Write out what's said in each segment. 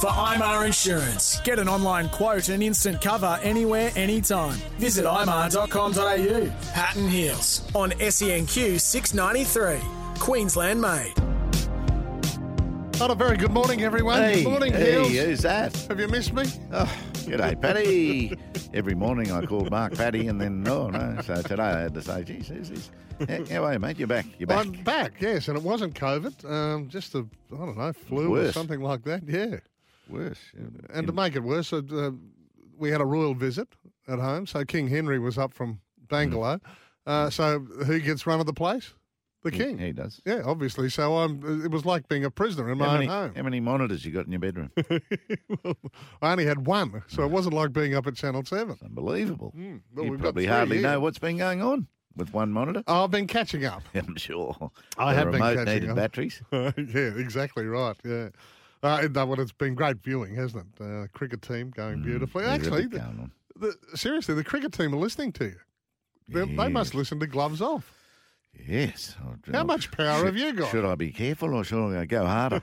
For IMAR Insurance, get an online quote and instant cover anywhere, anytime. Visit imar.com.au. Hatton Heels on SENQ 693, Queensland made. Not a very good morning, everyone. Hey, good morning, hey, Heels. who's that? Have you missed me? Oh, g'day, Paddy. Every morning I called Mark Paddy, and then no, no. So today I had to say, geez, who's this? How, how are you, mate? You're back. You're back. I'm back, yes, and it wasn't COVID, um, just a, I don't know, flu or Worse. something like that, yeah. Worse. And to make it worse, uh, uh, we had a royal visit at home, so King Henry was up from Bangalow. Uh, so who gets run of the place? The king. He does. Yeah, obviously. So I'm. It was like being a prisoner in my How own many, home. how many monitors you got in your bedroom? I only had one, so it wasn't like being up at Channel Seven. Unbelievable. Mm, well, you probably hardly here. know what's been going on with one monitor. Oh, I've been catching up. I'm sure. I the have been remote catching needed up. batteries. yeah, exactly right. Yeah. Uh, no, well, it's been great viewing, hasn't it? Uh, cricket team going beautifully. There's Actually, the, the, seriously, the cricket team are listening to you. They, they must Yes. listen to gloves off. Yes. I- How much power should, have you got? Should I be careful or should I go harder?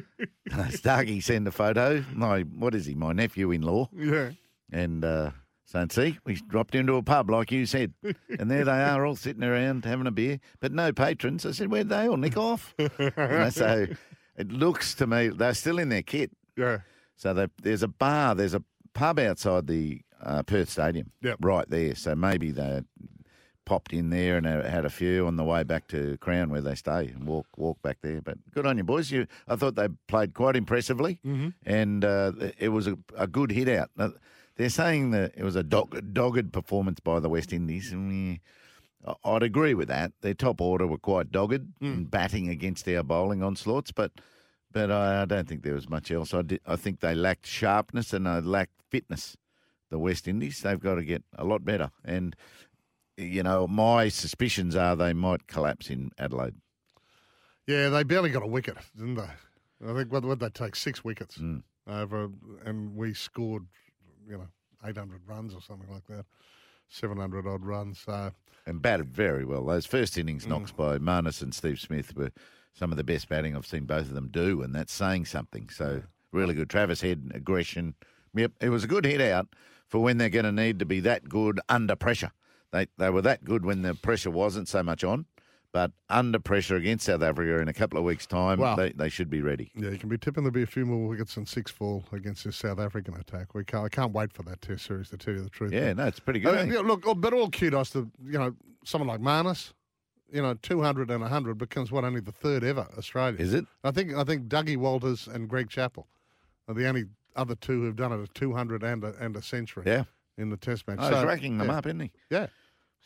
Starkey sent a photo. My what is he? My nephew-in-law. Yeah. And uh, so, see, we dropped into a pub, like you said. And there they are, all sitting around having a beer, but no patrons. I said, where'd they all nick off? You know, so it looks to me, they're still in their kit. Yeah. So they, there's a bar, there's a pub outside the uh, Perth Stadium, Yep. right there. So maybe they popped in there and had a few on the way back to Crown where they stay and walk walk back there. But good on you, boys. You, I thought they played quite impressively, Mm-hmm. and uh, it was a, a good hit out. Now, They're saying that it was a dog, dogged performance by the West Indies. yeah, I'd agree with that. Their top order were quite dogged in batting against our bowling onslaughts, but but I, I don't think there was much else. I, did, I think they lacked sharpness and they lacked fitness. The West Indies, they've got to get a lot better. And you know, my suspicions are they might collapse in Adelaide. Yeah, they barely got a wicket, didn't they? I think what would they take six wickets Mm. over, and we scored, you know, eight hundred runs or something like that, seven hundred odd runs. So and batted very well. Those first innings knocks by Marnus and Steve Smith were some of the best batting I've seen both of them do, and that's saying something. So really good. Travis Head, aggression. Yep, it was a good hit out for when they're going to need to be that good under pressure. They they were that good when the pressure wasn't so much on, but under pressure against South Africa in a couple of weeks' time, Wow. they, they should be ready. yeah, you can be tipping there'll be a few more wickets than six fall against this South African attack. We can't, I can't wait for that Test series to tell you the truth. Yeah, no, it's pretty I good. mean, eh? yeah, look, oh, but all kudos to you know someone like Marnus. You know, 200 and 100 becomes what only the third ever Australian. Is it? I think I think Dougie Walters and Greg Chappell are the only other two who've done it at two hundred and a, and a century. Yeah. in the Test match. Oh, So, he's racking them yeah, up, isn't he? Yeah,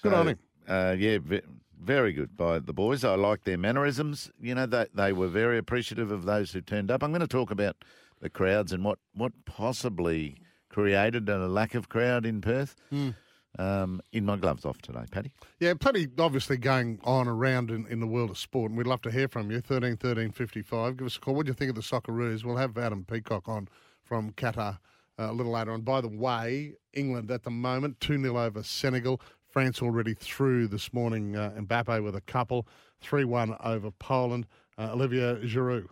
good So, on him. Uh, yeah, ve- very good by the boys. I like their mannerisms. You know, they they were very appreciative of those who turned up. I'm going to talk about the crowds and what what possibly created a lack of crowd in Perth. Hmm. Um, in my gloves off today, Paddy. Yeah, plenty obviously going on around in, in the world of sport, and we'd love to hear from you. 13 13 55. Give us a call. What do you think of the Socceroos? We'll have Adam Peacock on from Qatar uh, a little later on. By the way, England at the moment, 2 0 over Senegal. France already through this morning, uh, Mbappe with a couple, 3 1 over Poland. Uh, Olivier Giroud.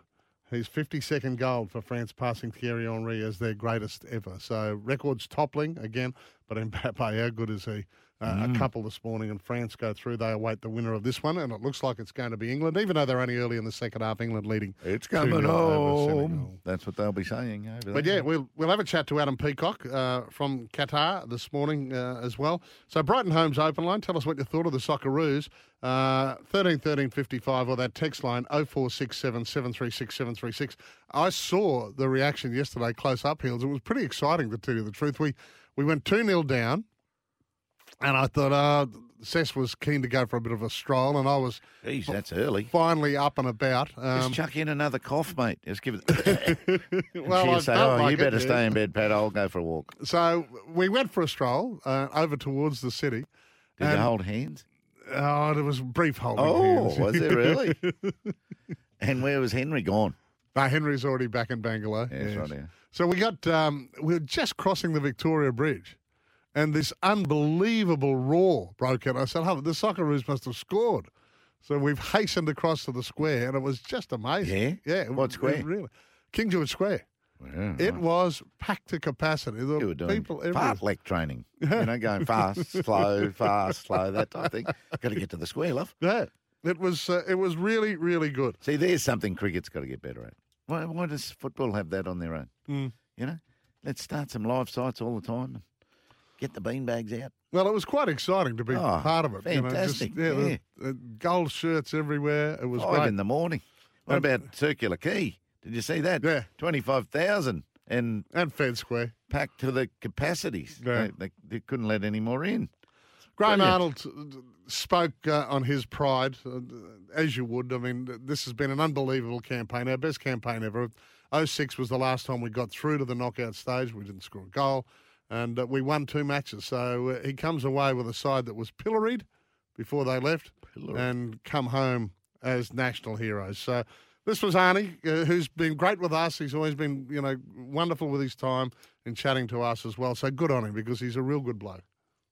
His 52nd goal for France, passing Thierry Henry as their greatest ever. So records toppling again, but Mbappe, how good is he? Uh, A couple this morning, and France go through. They await the winner of this one, and it looks like it's going to be England, even though they're only early in the second half. England leading. It's coming home. That's what they'll be saying over But yeah, we'll we'll have a chat to Adam Peacock uh, from Qatar this morning uh, as well. So Brighton Homes open line. Tell us what you thought of the Socceroos. Uh, 13 13 55 or that text line 0467 736 736. I saw the reaction yesterday close up hills. It was pretty exciting to tell you the truth. We we went 2 0 down. And I thought, uh, Sess was keen to go for a bit of a stroll, and I was Geez, that's early. finally up and about. Just Um, chuck in another cough, mate. Just give it. and well, she'll I say, "Oh, like you it, better yeah. stay in bed, Pat. I'll go for a walk." So we went for a stroll uh, over towards the city. Did you hold hands? Oh, there was brief holding Oh, hands. was there really? and where was Henry gone? No, Henry's already back in Bangalow. Yes, yes. right. So we got um, we were just crossing the Victoria Bridge, and this unbelievable roar broke out. I said, "Oh, the Socceroos must have scored." So we've hastened across to the square, and it was just amazing. Yeah? yeah. it- What square? really, King George Square. Well, It right. was packed to capacity. There You were doing people fartlek training. You know, going fast, slow, fast, slow, that type of thing. Got to get to the square, love. Yeah, it was. Uh, it was really, really good. See, there's something cricket's got to get better at. Why, why does football have that on their own? Mm. You know, let's start some live sites all the time and get the beanbags out. Well, it was quite exciting to be Oh, part of it. you know, just- fantastic, yeah, the- the gold shirts everywhere. It was Five great. in the morning. What about Circular Quay? Did you see that? Yeah. 25,000 and and Fed Square. packed to the capacities. Yeah. They, they, they couldn't let any more in. Graham Arnold spoke uh, on his pride, uh, as you would. I mean, this has been an unbelievable campaign, our best campaign ever. 06 was the last time we got through to the knockout stage. We didn't score a goal, and uh, we won two matches. So uh, he comes away with a side that was pilloried before they left Pilloried. and come home as national heroes. So this was Arnie, uh, who's been great with us. He's always been, you know, wonderful with his time and chatting to us as well. So good on him because he's a real good bloke.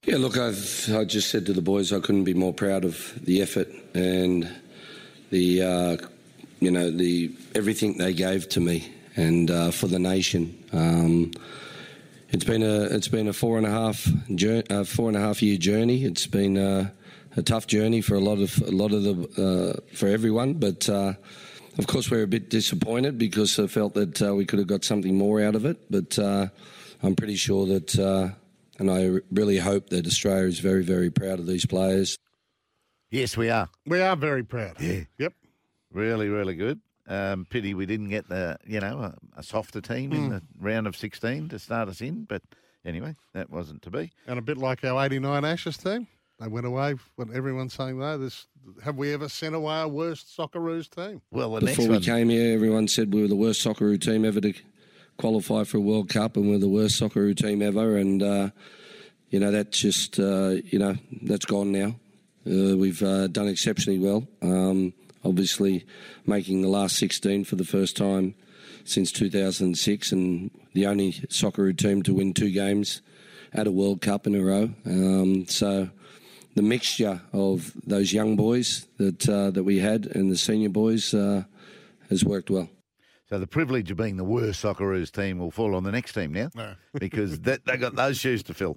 Yeah, look, I've I just said to the boys I couldn't be more proud of the effort and the uh, you know the everything they gave to me and uh, for the nation. Um, it's been a it's been a four and a half jour- uh, four and a half year journey. It's been uh, a tough journey for a lot of a lot of the uh, for everyone, but. Uh, of course, we're a bit disappointed because I felt that we could have got something more out of it. But I'm pretty sure that, and I really hope that Australia is very, very proud of these players. Yes, we are. We are very proud. Yeah. Yep. Really, really good. Um, pity we didn't get the, you know, a, a softer team Hmm. in the round of 16 to start us in. But anyway, that wasn't to be. And a bit like our 89 Ashes team. They went away when everyone's saying, no, this, have we ever sent away our worst Socceroos team? Well, the Before next we one. came here, everyone said we were the worst Socceroo team ever to qualify for a World Cup, and we're the worst Socceroo team ever. And uh, you know that's just uh, you know that's gone now. Uh, we've uh, done exceptionally well. Um, obviously, making the last 16 for the first time since 2006, and the only Socceroo team to win two games at a World Cup in a row. Um, so the mixture of those young boys that uh, that we had and the senior boys uh, has worked well. So the privilege of being the worst Socceroos team will fall on the next team now No. because that, they got those shoes to fill.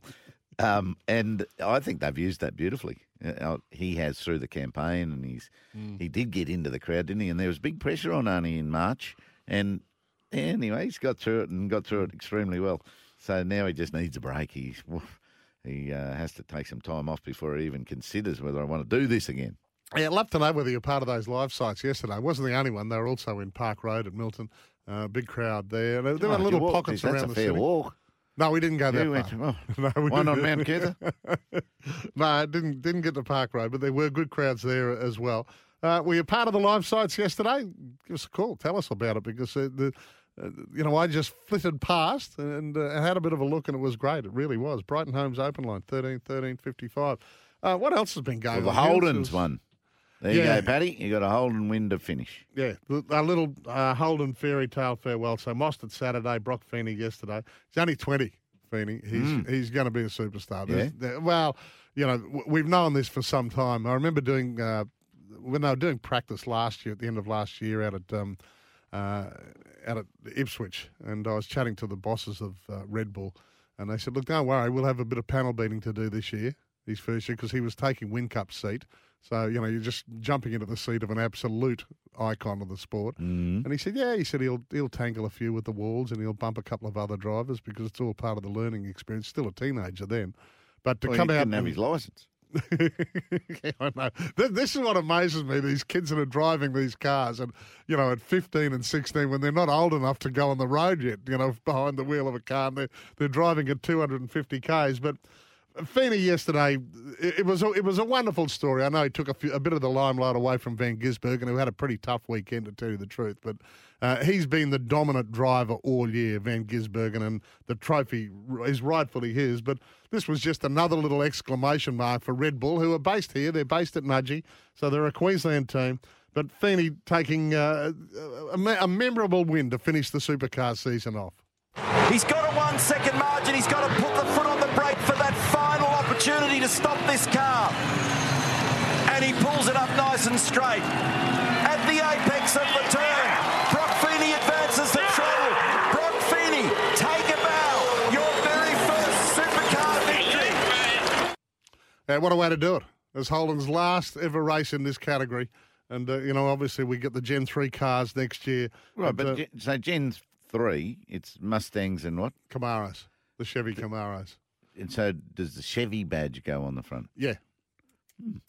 Um, and I think they've used that beautifully. Uh, he has through the campaign, and he's he did get into the crowd, didn't he? And there was big pressure on Arnie in March, and anyway, he's got through it and got through it extremely well. So now he just needs a break. He's he uh, has to take some time off before he even considers whether I want to do this again. Yeah, I'd love to know whether you're part of those live sites yesterday. I wasn't the only one. They were also in Park Road at Milton. Uh, big crowd there. There, Oh, were little walked. pockets Geez, around the a fair city. walk. No, we didn't go that You went, far. oh, No, we one on. Mount Coot. no, I didn't didn't get to Park Road, but there were good crowds there as well. Uh, were you part of the live sites yesterday? Give us a call. Tell us about it because uh, the, uh, you know I just flitted past and uh, had a bit of a look and it was great. It really was. Brighton Homes open line 13 13 55. Uh, what else has been going Well, the on? It Holden's one. There Yeah. you go, Paddy. You got a Holden win to finish. Yeah, a little uh, Holden fairy tale farewell. So Mostert Saturday, Brock Feeney yesterday. He's only twenty. Feeney, he's he's going to be a superstar. There's- there- well, you know, we've known this for some time. I remember doing uh, when they were doing practice last year at the end of last year out at um, uh, out at Ipswich, and I was chatting to the bosses of uh, Red Bull, and they said, "Look, don't worry, we'll have a bit of panel beating to do this year, his first year, because he was taking Whincup seat." So, you know, you're just jumping into the seat of an absolute icon of the sport. Mm. And he said, yeah, he said he'll he'll tangle a few with the walls and he'll bump a couple of other drivers because it's all part of the learning experience. Still a teenager then. But to Well, come out didn't have his license. I know. Th- This is what amazes me. These kids that are driving these cars, and you know, at fifteen and sixteen, when they're not old enough to go on the road yet, you know, behind the wheel of a car, and they're they're driving at two hundred and fifty k's. But Feeney yesterday, it, was a, it was a wonderful story. I know he took a, few, a bit of the limelight away from Van Gisbergen, who had a pretty tough weekend, to tell you the truth. But uh, he's been the dominant driver all year, Van Gisbergen, and the trophy is rightfully his. But this was just another little exclamation mark for Red Bull, who are based here. They're based at Nudgee, so they're a Queensland team. But Feeney taking uh, a, a memorable win to finish the supercar season off. He's got a one second margin. He's got to put the opportunity to stop this car. And he pulls it up nice and straight. At the apex of the turn, Brock Feeney advances the treble. Brock Feeney, take a bow. Your very first supercar victory. Yeah, what a way to do it. It's Holden's last ever race in this category. And, uh, you know, obviously we get the Gen 3 cars next year. Right, but uh, so Gen three, it's Mustangs and what? Camaros, the Chevy Camaros. And so does the Chevy badge go on the front? Yeah.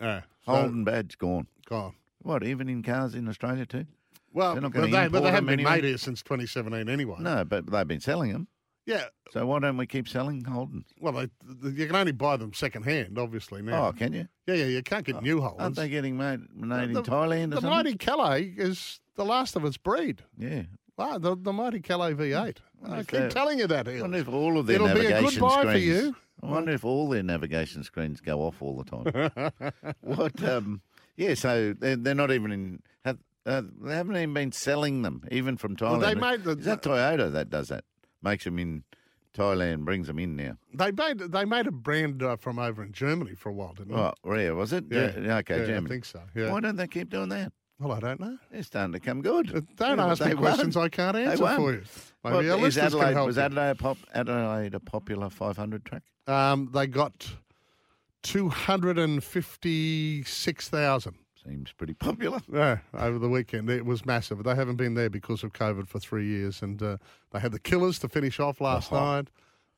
Yeah. So, Holden badge gone. gone. What, even in cars in Australia too? Well, They're not but gonna they, but import they haven't them been anyway? made here since 2017 anyway. No, but they've been selling them. Yeah. So why don't we keep selling Holden? Well, they, you can only buy them second hand, obviously, now. Oh, can you? Yeah, yeah, you can't get oh, new Holdens. Aren't they getting made, made the, in Thailand or something? The something? Mighty Calais is the last of its breed. Yeah. Wow, the, the Mighty Calais V8. I keep they- telling you that, I wonder if all of their It'll be a navigation good buy for screens. you. I wonder if all their navigation screens go off all the time. what? Um, yeah, so they're, they're not even in. Have, uh, they haven't even been selling them, even from Thailand. Well, they made the- Is that Toyota that does that? Makes them in Thailand, brings them in now. They made they made a brand uh, from over in Germany for a while, didn't they? Oh, where was it? Yeah. Ge- okay, Yeah, Germany. I think so. Yeah. Why don't they keep doing that? Well, I don't know. They're starting to come good. Uh, Don't Yeah, ask me questions won. I can't answer for you. Maybe our is Adelaide, was. Adelaide a, pop, Adelaide a popular 500 track? Um, they got two hundred and fifty-six thousand. Seems pretty popular. Yeah, over the weekend it was massive. They haven't been there because of COVID for three years, and uh, they had the Killers to finish off last Uh-huh. night.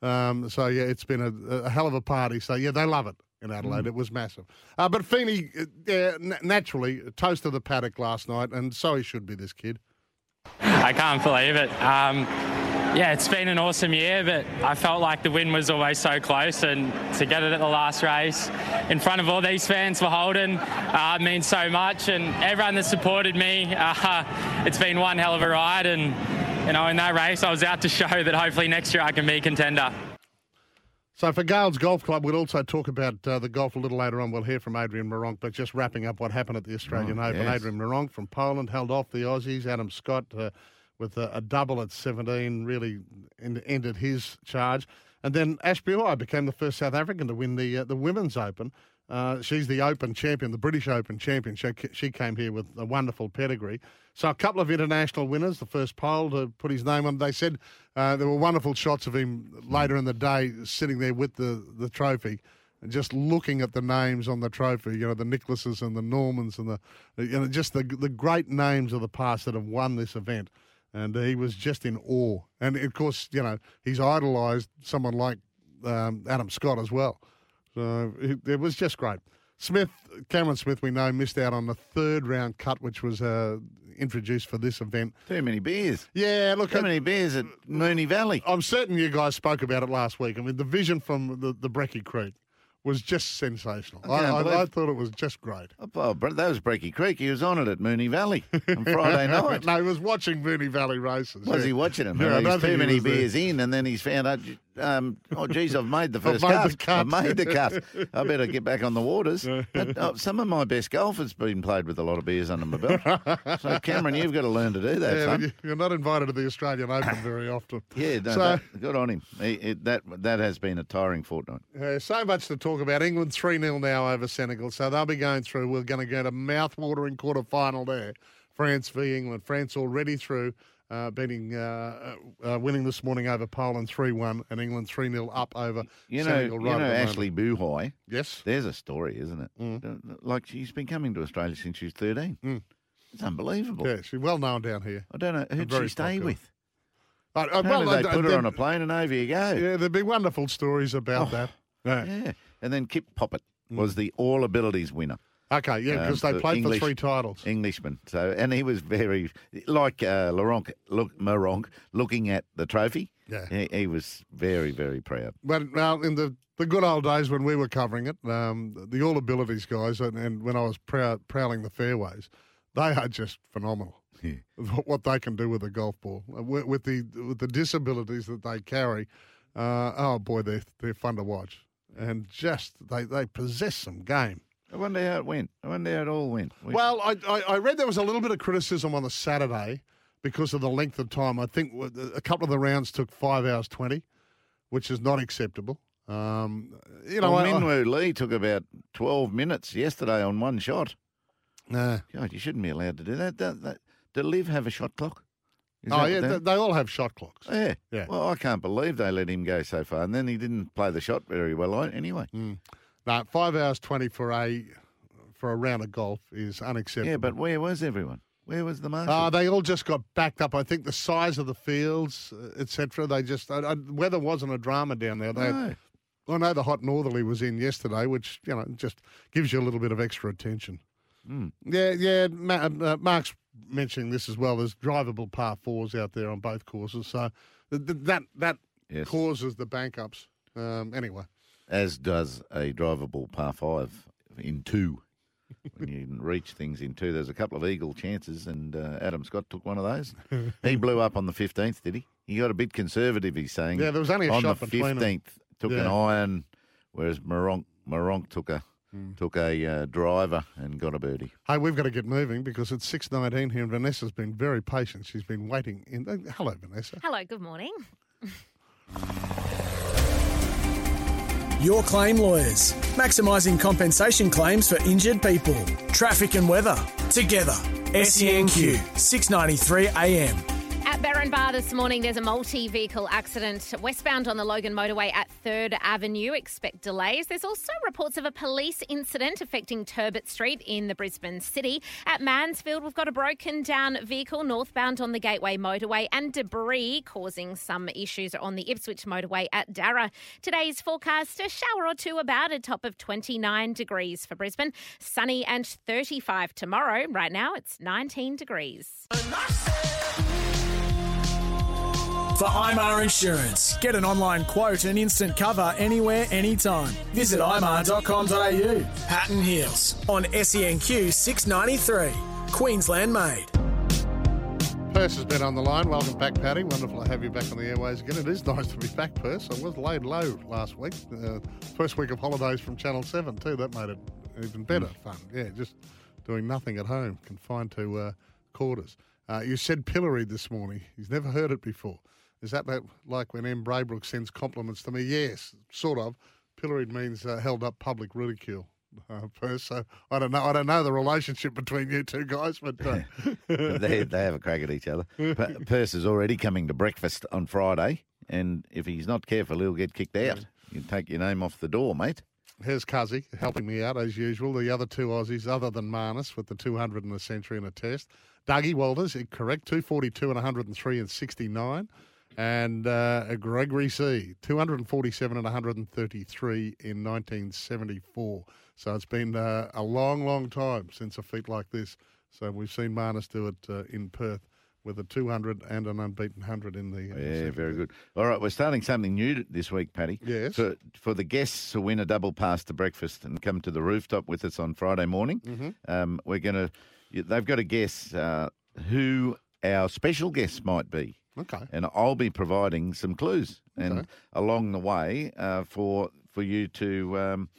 Um, so yeah, it's been a, a hell of a party. So yeah, they love it in Adelaide. It was massive. Uh, but Feeney, uh, n- naturally toast of the paddock last night, and so he should be. This kid. I can't believe it. Um, yeah, it's been an awesome year, but I felt like the win was always so close, and to get it at the last race in front of all these fans for Holden uh, means so much, and everyone that supported me. Uh, it's been one hell of a ride, and you know, in that race, I was out to show that hopefully next year I can be a contender. So for Gales Golf Club, we'll also talk about uh, the golf a little later on. We'll hear from Adrian Meronk, but just wrapping up what happened at the Australian Oh, Open. yes. Adrian Meronk from Poland held off the Aussies. Adam Scott uh, with a, a double at 17 really end, ended his charge. And then Ashleigh Buhai became the first South African to win the uh, the Women's Open. Uh, she's the Open champion, the British Open champion. She, she came here with a wonderful pedigree. So a couple of international winners. The first poll to put his name on. They said uh, there were wonderful shots of him later in the day sitting there with the, the trophy and just looking at the names on the trophy. You know, the Nicholases and the Normans and the you know just the the great names of the past that have won this event. And he was just in awe. And of course, you know, he's idolised someone like um, Adam Scott as well. So it, it was just great. Smith, Cameron Smith, we know, missed out on the third round cut, which was uh, introduced for this event. Too many beers. Yeah, look, Too uh, many beers at Moonee Valley. I'm certain you guys spoke about it last week. I mean, the vision from the, the Brecky Creek was just sensational. I, can't I, I thought it was just great. Oh, that was Breaky Creek. He was on it at Moonee Valley on Friday night. no, he was watching Moonee Valley races. Was yeah. he watching him? Yeah, I Well, too many was there. beers in, and then he's found out, um, oh, geez, I've made the first made cut. the cut. I've made the cut. I better get back on the waters. But, uh, some of my best golf has been played with a lot of beers under my belt. so, Cameron, you've got to learn to do that, Yeah, son. you- you're not invited to the Australian Open very often. Yeah, no, So- that, good on him. He, it, that that has been a tiring fortnight. Uh, so much to talk about. England 3 0 now over Senegal. So they'll be going through. We're going to get a mouth watering quarter final there. France v England. France already through, uh, beating, uh, uh, uh, winning this morning over Poland 3 1, and England 3 0 up over You know, Senegal you right know the moment. Ashleigh Buhai. Yes. There's a story, isn't it? Mm. Like she's been coming to Australia since she was 13. It's unbelievable. Yeah, she's well known down here. I don't know who'd she stay popular. with. Uh, uh, well, they uh, put her on a plane and over you go. Yeah, there'd be wonderful stories about Oh, that. Yeah. Yeah. And then Kipp Popert was the All Abilities winner. Okay, yeah, Um, because they played English- for three titles. Englishman. So, and he was very like uh, Laurent, look, Meronk, looking at the trophy. Yeah. He, he was very, very proud. But well, in the, the good old days when we were covering it, um, the All Abilities guys, and, and when I was prow- prowling the fairways, they are just phenomenal. What they can do with a golf ball, Uh, with, with the with the disabilities that they carry, uh, oh boy, they're they're fun to watch, and just they, they possess some game. I wonder how it went. I wonder how it all went. We- Well, I, I, I read there was a little bit of criticism on the Saturday because of the length of time. I think w- a couple of the rounds took five hours twenty, which is not acceptable. Um, you know, well, I- I- Minwoo Lee took about 12 minutes yesterday on one shot. Nah. God, you shouldn't be allowed to do that. That, that do Liv have a shot clock? Is Oh that yeah, what they, that- they all have shot clocks. Yeah. Yeah. Well, I can't believe they let him go so far. And then he didn't play the shot very well I- anyway. No, five hours twenty for a for a round of golf is unacceptable. Yeah, but where was everyone? Where was the marshal? Uh, they all just got backed up. I think the size of the fields, uh, etc. They just uh, uh, weather wasn't a drama down there. They, No. I know the hot northerly was in yesterday, which you know just gives you a little bit of extra attention. Mm. Yeah, yeah. Ma- uh, Mark's mentioning this as well. There's drivable par fours out there on both courses, so th- th- that that Yes. causes the bank ups. Um, anyway, As does a drivable par five in two. when you reach things in two, there's a couple of eagle chances, and uh, Adam Scott took one of those. he blew up on the 15th, did he? He got a bit conservative, he's saying. Yeah, there was only a on shot the between 'em. 15th, took an iron, whereas Meronk, Meronk took a Hmm. took a uh, driver and got a birdie. hey, we've got to get moving because it's six nineteen here, and Vanessa's been very patient. She's been waiting. In uh, hello, Vanessa. Hello, good morning. Your claim lawyers, maximising compensation claims for injured people. Traffic and weather together. SENQ 693 AM. At Berrinba this morning, there's a multi vehicle accident westbound on the Logan motorway at 3rd Avenue. Expect delays. There's also reports of a police incident affecting Turbot Street in the Brisbane city. At Mansfield, we've got a broken down vehicle northbound on the Gateway motorway and debris causing some issues on the Ipswich motorway at Darra. Today's forecast a shower or two about a top of 29 degrees for Brisbane. Sunny and 35 tomorrow. Right now, it's 19 degrees. For IMAR Insurance, get an online quote and instant cover anywhere, anytime. Visit imar.com.au. Hatton Heels on SENQ 693. Queensland made. Purse has been on the line. Welcome back, Paddy. Wonderful to have you back on the airways again. It is nice to be back, Purse. I was laid low last week. Uh, first week of holidays from Channel 7, too. That made it even better fun. Yeah, just doing nothing at home, confined to uh, quarters. Uh, you said pilloried this morning. He's never heard it before. Is that like- like when M. Braybrook sends compliments to me? Yes, sort of. Pilloried means uh, held up public ridicule. Uh, so I don't know. I don't know the relationship between you two guys, but uh, they, they have a crack at each other. P- Purse is already coming to breakfast on Friday, and if he's not careful, he'll get kicked out. You take your name off the door, mate. Here's Cuzzy helping me out as usual. The other two Aussies, other than Marnus, with the 200 in a century and a test. Dougie Walters, correct, 242 and 103 and 69. And uh, Gregory C, 247 and 133 in 1974. So it's been uh, a long, long time since a feat like this. So we've seen Marnus do it uh, in Perth with a 200 and an unbeaten 100 in the. in the Yeah, very good. All right, we're starting something new this week, Paddy. Yes. For, for the guests who win a double pass to breakfast and come to the rooftop with us on Friday morning, Mm-hmm. um, we're going to, they've got to guess uh, who our special guests might be. Okay. And I'll be providing some clues and along the way uh, for for you to um,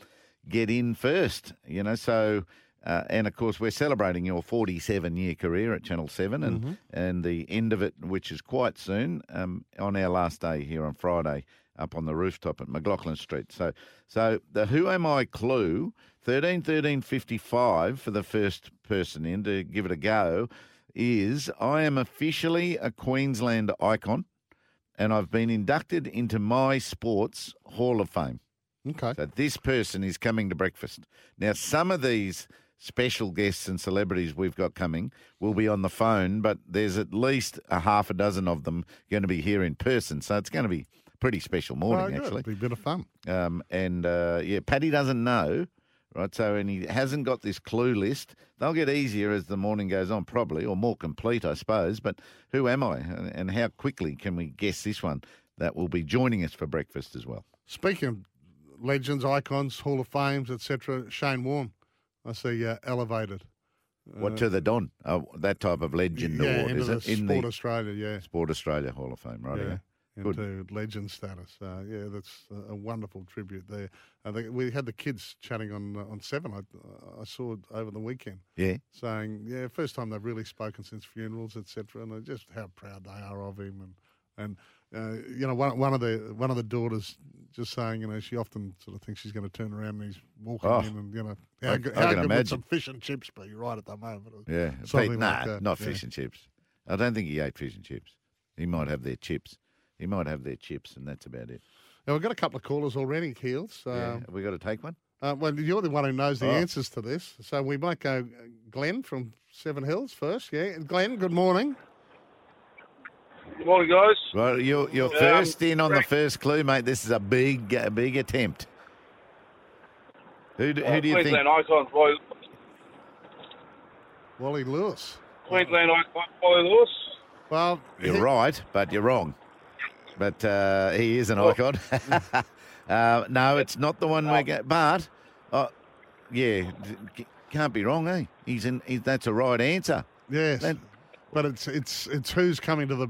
get in first. You know, so uh, and of course we're celebrating your 47 year career at Channel Seven and Mm-hmm. and the end of it, which is quite soon, um, on our last day here on Friday. Up on the rooftop at McLaughlin Street. So, so the Who Am I clue, thirteen thirteen fifty five for the first person in to give it a go, is I am officially a Queensland icon and I've been inducted into my sports Hall of Fame. Okay. So this person is coming to breakfast. Now, some of these special guests and celebrities we've got coming will be on the phone, but there's at least a half a dozen of them going to be here in person. So it's going to be a pretty special morning, Oh, actually. Be a bit of fun. Um, and uh, yeah, Paddy doesn't know, right? So, and he hasn't got this clue list. They'll get easier as the morning goes on, probably, or more complete, I suppose. But who am I, and, and how quickly can we guess this one? that will be joining us for breakfast as well. Speaking of legends, icons, Hall of Fames, etc., Shane Warne, I see uh, elevated. what to the Don? Oh, that type of legend Uh, yeah, award, is the it? In Sport the Australia, yeah. Sport Australia Hall of Fame, right? yeah. Into legend status. Uh, yeah, that's a- a wonderful tribute there. I think we had the kids chatting on uh, on Seven. I, I saw it over the weekend, Yeah. saying, yeah, first time they've really spoken since funerals, etc., and just how proud they are of him, and and uh, you know, one one of the one of the daughters just saying, you know, she often sort of thinks she's going to turn around and he's walking Oh, in, and you know, how, I- good, I how can good would some fish and chips be right at the moment? Yeah. Pete, nah, that, not yeah. fish and chips. I don't think he ate fish and chips. He might have their chips. He might have their chips, and that's about it. Now we've got a couple of callers already, Keels. Yeah. Um, Have we got to take one? Uh, well, you're the one who knows the Oh. answers to this, so we might go uh, Glenn from Seven Hills first. Yeah, Glenn. Good morning. Good morning, guys. Right, you're, you're Um, first in on the first clue, mate. This is a big, uh, big attempt. Who do, who do you think? Queensland icons, Wally, Wally Lewis. Queensland icon, Wally Lewis. Well, You're he- right, but you're wrong. But uh, he is an icon. uh, no, it's not the one we're going. But uh, yeah, can't be wrong, eh? He's in. He's, that's a right answer. Yes, That- but it's it's it's who's coming to the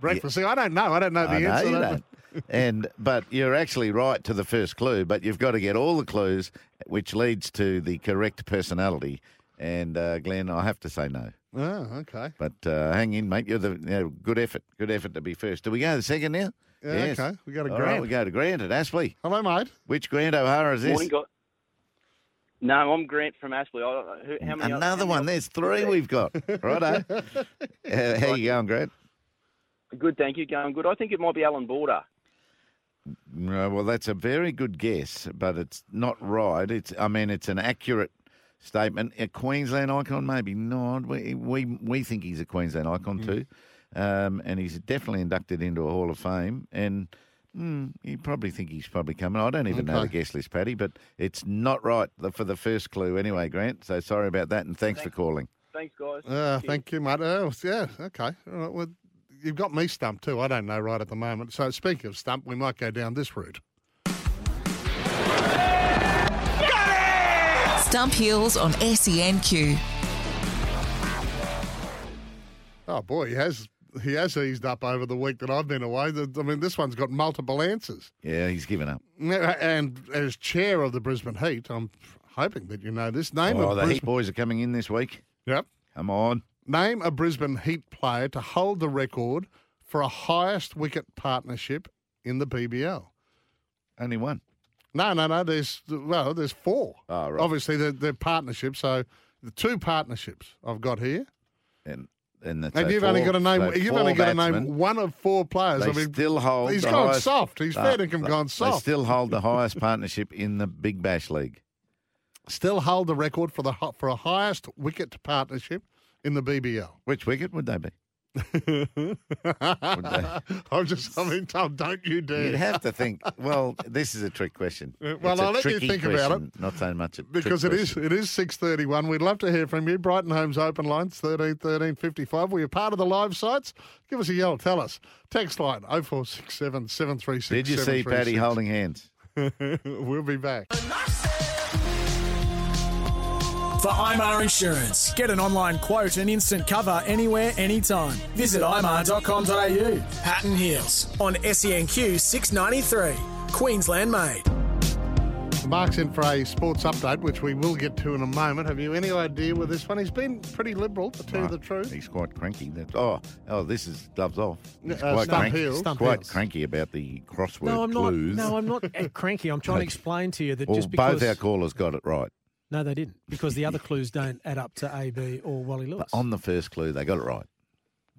breakfast. See, I don't know. I don't know the I know answer. you that, don't. and but you're actually right to the first clue, but you've got to get all the clues, which leads to the correct personality. And uh, Glenn, I have to say no. But- Oh, okay. But uh, hang in, mate. You're the you know, good effort. Good effort to be first. Do we go to the second now? Yeah, okay. We got a All Grant. right, we go to Grant at Aspley. Hello, mate. Which Grant O'Hara is this? Morning, guys. No, I'm Grant from Aspley. I, who, how many Another how many one. others- There's three we've got. Righto. uh, how you going, Grant? Good, thank you. Going good. I think it might be Allan Border. No, well, that's a very good guess, but it's not right. It's, I mean, it's an accurate statement. A Queensland icon, maybe not. We we, we think he's a Queensland icon Mm. too, um, and he's definitely inducted into a Hall of Fame. And mm, you probably think he's probably coming. I don't even know the guest list, Paddy, but it's not right for the first clue anyway, Grant. So sorry about that, and thanks for calling. Thanks, guys. Uh, Cheers. thank you, mate. Oh, yeah, okay. All right, well, you've got me stumped too. I don't know right at the moment. So speaking of stump, we might go down this route. Stump Hills on E SENQ. Oh boy, he has he has eased up over the week that I've been away. The- I mean, this one's got multiple answers. Yeah, he's given up. And as chair of the Brisbane Heat, I'm hoping that you know this name Oh, of the Brisbane. Heat boys are coming in this week. Yep. Come on. Name a Brisbane Heat player to hold the record for a highest wicket partnership in the BBL. Only one. No, no, no. There's well, there's four. Oh, right. Obviously, they're, they're partnerships. So the two partnerships I've got here, And and that's and you've only got to name so you've only got to name one of four players. They I mean, still hold. he's gone highest, soft. He's uh, dinkum they- gone They still hold the highest partnership in the Big Bash League. Still hold the record for the for a highest wicket partnership in the BBL. Which wicket would they be? I'm just, I mean, being told, don't you dare. You'd have to think. Well, this is a trick question. Uh, well, It's a I'll let you tricky think about it. Not so much a Because trick it is question. it is six thirty one. We'd love to hear from you. Brighton Homes open lines thirteen thirteen fifty five. Were you part of the live sites? Give us a yell. Tell us. Text line oh four six seven seven three six. Did you see Paddy holding hands? we'll be back. For IMAR Insurance, get an online quote and instant cover anywhere, anytime. Visit imar.com.au. Hatton Heels on SENQ 693. Queensland made. Mark's in for a sports update, which we will get to in a moment. Have you any idea with this one? He's been pretty liberal, to tell you the truth. He's quite cranky. That, oh, oh, this is gloves off. He's Uh, quite Stump cranky. Hills. Stump quite Hills. cranky about the crossword No, I'm not. clues. No, I'm not uh, cranky. I'm trying to explain to you that Well, just because both our callers got it right. No, they didn't because the other clues don't add up to A, B, or Wally Lewis. But On the first clue, they got it right.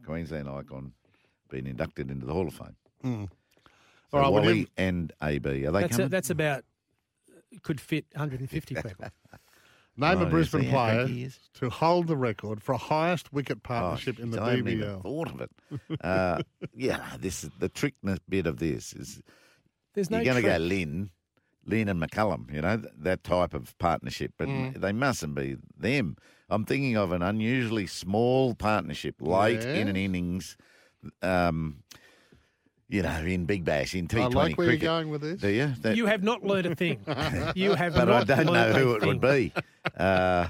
Queensland icon being inducted into the Hall of Fame. Mm. So All right, well, Wally him- and AB, are they that's coming? a, that's about could fit 150 people. Name Oh, a Brisbane see player cranky he is? to hold the record for a highest wicket Oh, partnership in the jeez, I haven't even BBL. thought of it. Uh, yeah, this is the trickness bit of this is There's no you're going to go trick. Lynn, Lynn and McCullum, you know, that type of partnership, but Mm. they mustn't be them. I'm thinking of an unusually small partnership late in an innings. Um, you know, in Big Bash, in T20 I like where cricket. you're going with this. Do you? That- You have not learned a thing. You have but I don't know who it would be. Uh,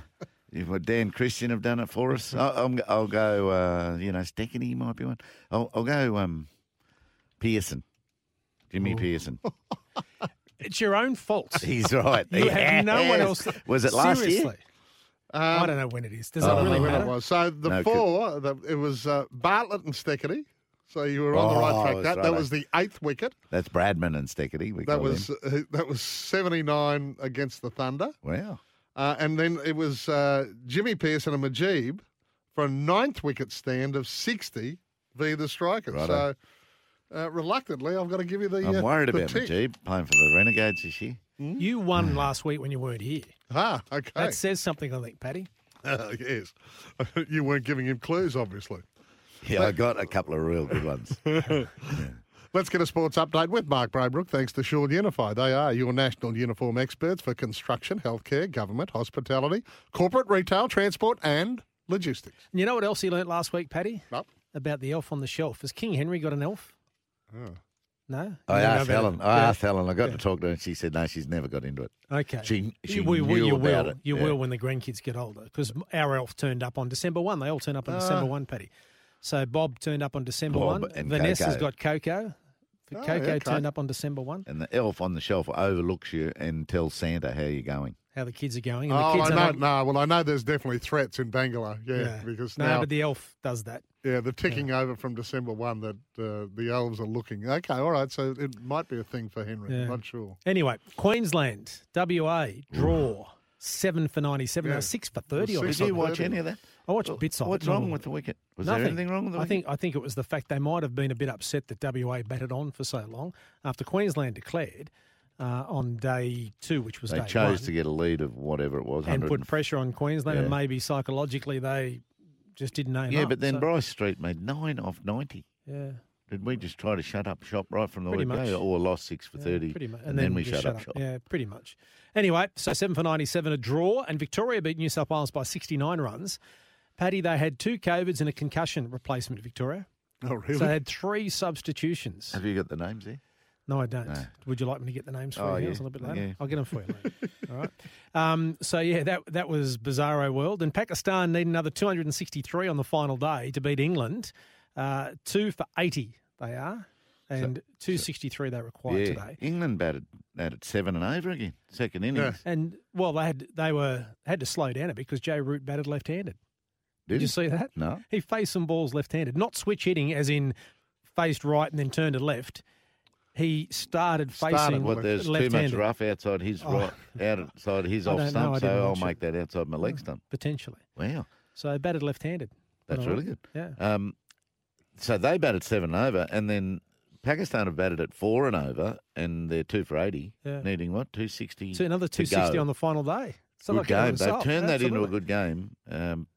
would Dan Christian have done it for us, I'll, I'll, I'll go. Uh, you know, Steketee might be one. I'll, I'll go. Um, Peirson, Jimmy Peirson. It's your own fault. He's right. You have no one else. Was it last year? Seriously. I don't know when it is. Does I it really when matter? it was. So the No, four, the, it was uh, Bartlett and Steketee. So you were on the Oh, right track. That, right. that was the eighth wicket. That's Bradman and Steketee. We That was uh, that was seventy nine against the Thunder, Wow. uh, and then it was uh, Jimmy Peirson and Mujeeb for a ninth wicket stand of sixty via the strikers. Righto. So uh, reluctantly, I've got to give you the. I'm uh, worried the about tick. Mujeeb playing for the Renegades this year. You won last week when you weren't here. Ah, okay. That says something, I think, Paddy. Uh, yes, you weren't giving him clues, obviously. Yeah, I got a couple of real good ones. Let's get a sports update with Mark Braybrook. Thanks to Shaw Unify. They are your national uniform experts for construction, healthcare, government, hospitality, corporate, retail, transport, and logistics. And you know what else he learnt last week, Paddy? No. About the elf on the shelf. Has King Henry got an elf? Oh. No? I You asked Helen. I Yeah. asked Helen. I got Yeah. to talk to her, and she said no, she's never got into it. Okay. She she you, will- knew you about will. it. You Yeah. will when the grandkids get older. Because our elf turned up on December 1. They all turn up on December Ah. 1, Paddy. So Bob turned up on December Bob 1. and Vanessa's Coco. got Coco. Oh, Coco okay. turned up on December 1. And the elf on the shelf overlooks you and tells Santa how you're going. How the kids are going. And the Oh, kids I know. not- No, well, I know there's definitely threats in Bangalow. Yeah, Yeah. because no, now, but the elf does that. yeah, the ticking over from December one that uh, the elves are looking. Okay, all right. So it might be a thing for Henry. Yeah. Not sure. Anyway, Queensland, WA, draw. Seven for 97. Yeah. No, six for 30. Well, or six Did you watch 30. any of that? I watched bits of What's it. not wrong with the wicket? Was Nothing. there anything wrong with the I wicket? think I think it was the fact they might have been a bit upset that WA batted on for so long after Queensland declared uh, on day two, which was they day chose one, to get a lead of whatever it was. and put pressure on Queensland, and maybe psychologically they just didn't know. Yeah, but then Bryce Street made nine off ninety. yeah, Did we just try to shut up shop right from the Pretty word go, or lost six for yeah, thirty, pretty much, and, then, we just shut, up shop? Yeah, pretty much. Anyway, so seven for ninety-seven, a draw, and Victoria beat New South Wales by sixty-nine runs. Paddy, they had two COVIDs and a concussion replacement. Victoria, Oh, really? so they had three substitutions. Have you got the names there? No, I don't. No. Would you like me to get the names for Oh, you yeah. A little bit later? Yeah. I'll get them for you later. All right. Um, so yeah, that that was bizarro world, and Pakistan need another 263 on the final day to beat England. Uh, two for 80 they are, and 263 they require yeah, today. England batted batted seven and over again, second innings. And well, they had they were had to slow down a bit because Jay Root batted left-handed. Did, Did you see that? No. He faced some balls left-handed, not switch hitting, as in faced right and then turned to left. He started facing Started What there's too left-handed. much rough outside his Oh. right, outside his off don't know, I stump, so I'll it. make that outside my leg stump. potentially. Wow, So batted left-handed. that's really good. Yeah. Um, so they batted seven over, and then Pakistan have batted at four and over, and they're two for eighty, Yeah. needing what two sixty. So another 260 on the final day. So good like game. They've turned that into a good game, um,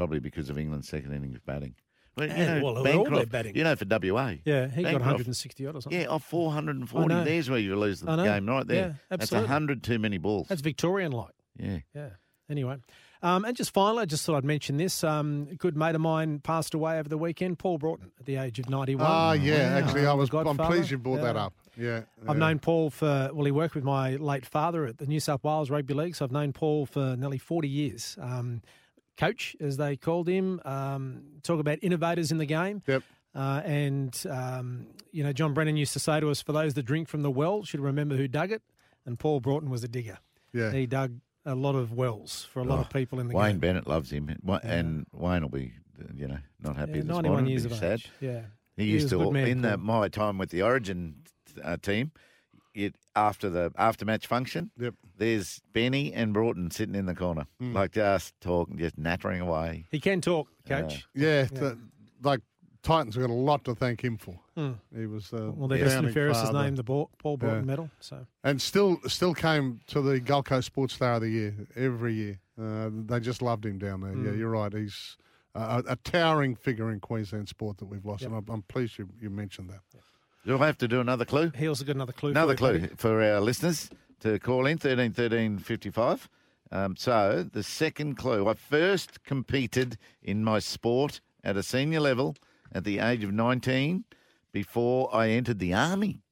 probably because of England's second innings batting. Well, you know, well, they're all their batting. you know, for WA. Yeah, he got 160 odd or something. Yeah, off 440. There's where you lose the game right there. Yeah, absolutely. That's 100 too many balls. That's Victorian like. yeah. Yeah. Anyway, um, and just finally, I just thought I'd mention this. Um, a good mate of mine passed away over the weekend, Paul Broughton, at the age of 91. Ah, yeah. Wow. Actually, I was. I'm pleased you brought that up. Yeah. I've yeah. known Paul for, well, he worked with my late father at the New South Wales Rugby League, so I've known Paul for nearly 40 years. Um, coach, as they called him, um, talk about innovators in the game. Yep. Uh, and, um, you know, John Brennan used to say to us, for those that drink from the well, should remember who dug it. And Paul Broughton was a digger. Yeah. He dug a lot of wells for a lot of Oh, people in the game. Wayne game. Bennett loves him. Wa- And Wayne will be, you know, not happy Yeah, this 91 morning. years He's of sad. age. Yeah. He He used to, good man, in the, my time with the Origin uh, team, it after the after match function, Yep. there's Benny and Broughton sitting in the corner, Hmm. like just talking, just nattering away. He can talk, coach. Yeah. th- like Titans have got a lot to thank him for. Hmm. He was. Uh, Well, their the Destin founding Ferris has named the Paul Paul Broughton Yeah. medal. So and still still came to the Gold Coast Sports Star of the Year every year. Uh, they just loved him down there. Yeah, Mm. you're right. He's a, a towering figure in Queensland sport that we've lost, Yep. and I'm, I'm pleased you, you mentioned that. Do I have to do another clue? he also got another clue. Another for clue buddy. for our listeners to call in thirteen thirteen fifty five. Um, so the second clue: I first competed in my sport at a senior level at the age of nineteen before I entered the army.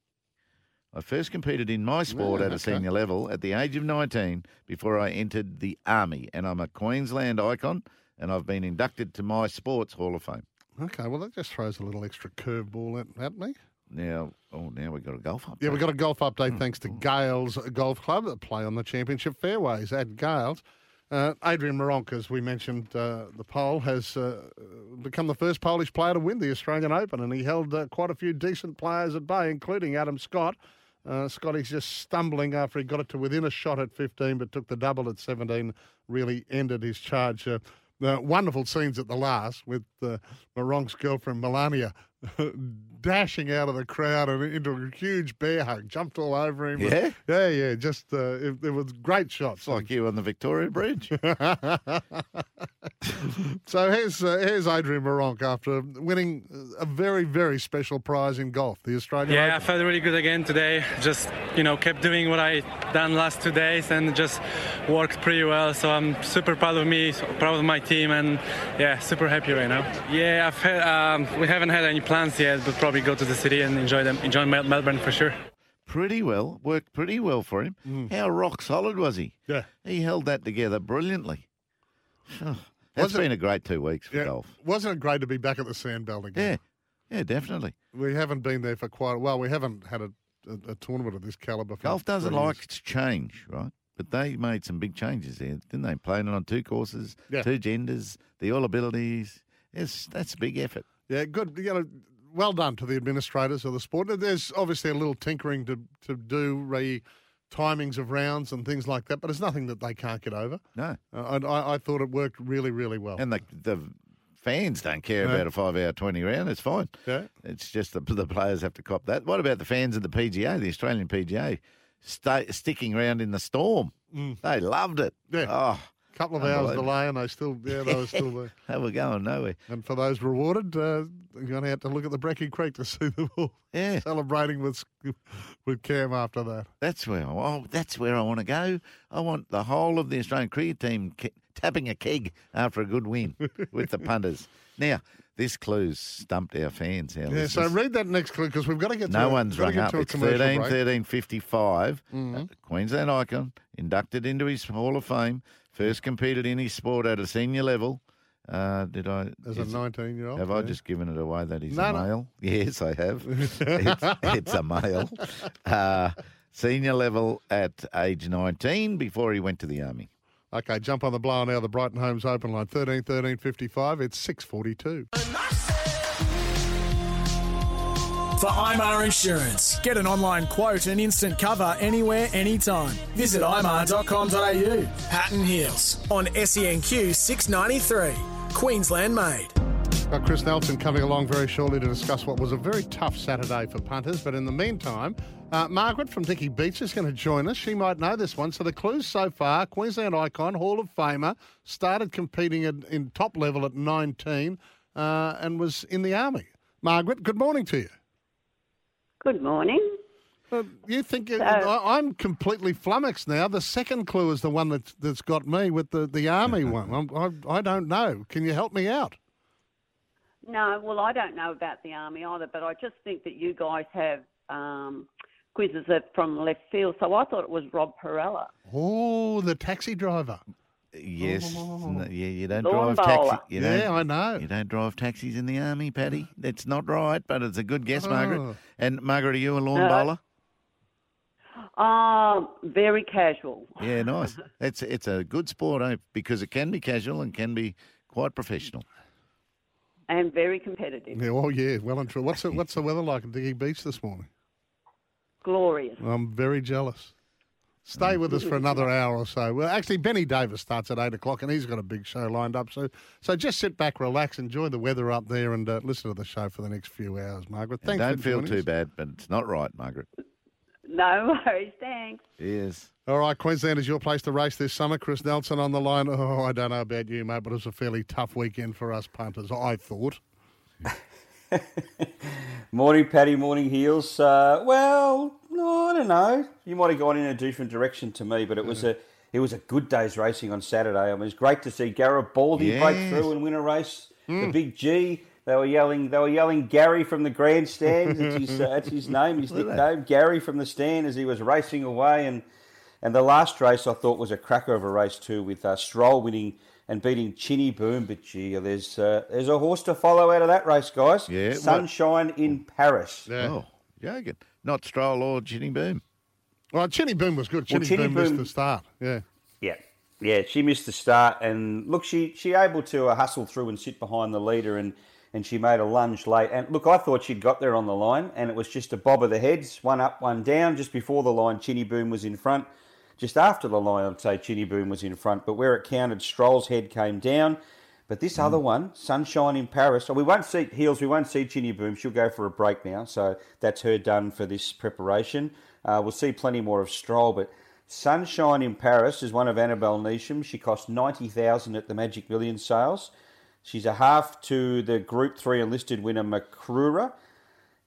I first competed in my sport Yeah, at a okay. senior level at the age of 19 before I entered the army. And I'm a Queensland icon and I've been inducted to my sports Hall of Fame. Okay, well, that just throws a little extra curveball at, at me. Now, oh, now we've got a golf up. Yeah, we've got a golf update Hmm. thanks to Gailes Golf Club that play on the championship fairways at Gailes. Uh, Adrian Meronk, as we mentioned, uh, the pole has uh, become the first Polish player to win the Australian Open, and he held uh, quite a few decent players at bay, including Adam Scott. Uh, Scotty's just stumbling after he got it to within a shot at 15, but took the double at 17, really ended his charge. Uh, uh, wonderful scenes at the last with uh, Meronk's girlfriend Melania dashing out of the crowd and into a huge bear hug, jumped all over him. Yeah? yeah, yeah. Just uh, it, it was great shots. It's like you on the Victoria Bridge. so here's uh, here's Adrian Meronk after winning a very very special prize in golf, the Australian. Yeah, I felt really good again today. Just you know, kept doing what I done last two days and just worked pretty well. So I'm super proud of me, proud of my team, and yeah, super happy right now. Yeah, I've had, um, we haven't had any plans yet, but probably go to the city and enjoy them, enjoy Melbourne for sure. pretty well, worked pretty well for him. How rock solid was he? Mm. Yeah. He held that together brilliantly. That's Was it- been a great two weeks for Yeah, golf. wasn't it great to be back at the Sandbelt again? Yeah, yeah, definitely. We haven't been there for quite a while. We haven't had a, a, a tournament of this caliber. For Golf doesn't three like years. to change, right? But they made some big changes there, didn't they? Playing it on two courses, Yeah. two genders, the all abilities. Yes, that's a big effort. Yeah, good. You know, well done to the administrators of the sport. There's obviously a little tinkering to to do, re timings of rounds and things like that, but it's nothing that they can't get over. No. Uh, I, I, thought it worked really, really well. And the the fans don't care No. about a five hour twenty round. It's fine. Yeah. It's just the the players have to cop that. What about the fans of the PGA, the Australian PGA, stay, sticking around in the storm? They loved it. Yeah. Oh, couple of hours delay, and they still, yeah, they were still there. They were going nowhere. And for those rewarded, uh, you're going to have to look at the Brecky Creek to see them all Yeah. celebrating with with Cam after that. That's where I, oh, that's where I want to go. I want the whole of the Australian cricket team ke- tapping a keg after a good win with the punters. Now, this clue's stumped our fans. Our Yeah, so listeners. read that next clue because we've got to get to no one's rung up. It's 13 break. 13 55. Mhm. Uh, Queensland icon, inducted into his Hall of Fame, first competed in his sport at a senior level. Uh, did I? As a 19 year old. Have I just given it away that he's No, a no. male? Yes, I have. it's, it's a male. Uh, senior level at age 19 before he went to the army. Okay, jump on the blower now. The Brighton Homes open line 13 13 55. It's 642. For IMAR Insurance, get an online quote and instant cover anywhere, anytime. Visit imar.com.au. Pat and Heals on SENQ 693. Queensland made. Got Chris Nelson coming along very shortly to discuss what was a very tough Saturday for punters. But in the meantime, uh, Margaret from Dicky Beach is going to join us. She might know this one. So the clues so far Queensland icon, Hall of Famer, started competing in, in top level at 19 uh, and was in the Army. Margaret, good morning to you. Good morning. Uh, you think So- I, I'm completely flummoxed now. The second clue is the one that's, that's got me with the, the Army one. I'm, I, I don't know. Can you help me out? No, well, I don't know about the army either, but I just think that you guys have um, quizzes that from left field. So I thought it was Rob Parrella. Oh, the taxi driver. Yes. No, yeah, you don't Lawn drive taxi. You Yeah, I know. You don't drive taxis in the army, Paddy. That's not right, but it's a good guess, Margaret. Oh. And Margaret, are you a lawn No. bowler? Um, very casual Yeah, nice. It's it's a good sport, eh? Because it can be casual and can be quite professional. and very competitive. Yeah, oh yeah, well and true. What's the, what's the weather like at Dicky Beach this morning? Glorious. I'm very jealous. Stay with us for another hour or so. Well, actually, Benny Davis starts at eight o'clock, and he's got a big show lined up. So, so just sit back, relax, enjoy the weather up there, and uh, listen to the show for the next few hours. Margaret, And don't for feel too us. bad, but it's not right, Margaret. No worries. Thanks. Yes. All right, Queensland is your place to race this summer. Chris Nelson on the line. Oh, I don't know about you, mate, but it was a fairly tough weekend for us punters. I thought. Morning, Paddy. Morning, Heals. Uh, well, no, I don't know. You might have gone in a different direction to me, but it was a it was a good day's racing on Saturday. I mean, it was great to see Garibaldi break through and win a race. The Mm. Big G, They were yelling. They were yelling Gary from the grandstand. That's his, uh, that's his name, his nickname, Gary from the stand, as he was racing away. And and the last race I thought was a cracker of a race too, with uh, Stroll winning and beating Chinny Boom. But gee, there's uh, there's a horse to follow out of that race, guys. Yeah, what- Sunshine in Paris. Oh, joking. Not Stroll or Chinny Boom. Well, Chinny Boom was good. Well, Chinny, Chinny Boom, missed the start. Yeah. Yeah, yeah. She missed the start, and look, she she able to uh, hustle through and sit behind the leader, and and she made a lunge late. And look, I thought she'd got there on the line, and it was just a bob of the heads, one up, one down, just before the line. Chinny Boom was in front. Just after the line, I'd say Chinny Boom was in front, but where it counted, Stroll's head came down. But this other one, Sunshine in Paris, so we won't see Heals, we won't see Chinny Boom. She'll go for a break now, so that's her done for this preparation. Uh, we'll see plenty more of Stroll, but Sunshine in Paris is one of Annabel Neasham. She cost ninety thousand at the Magic Millions sales. She's a half to the Group Three enlisted winner Makrura,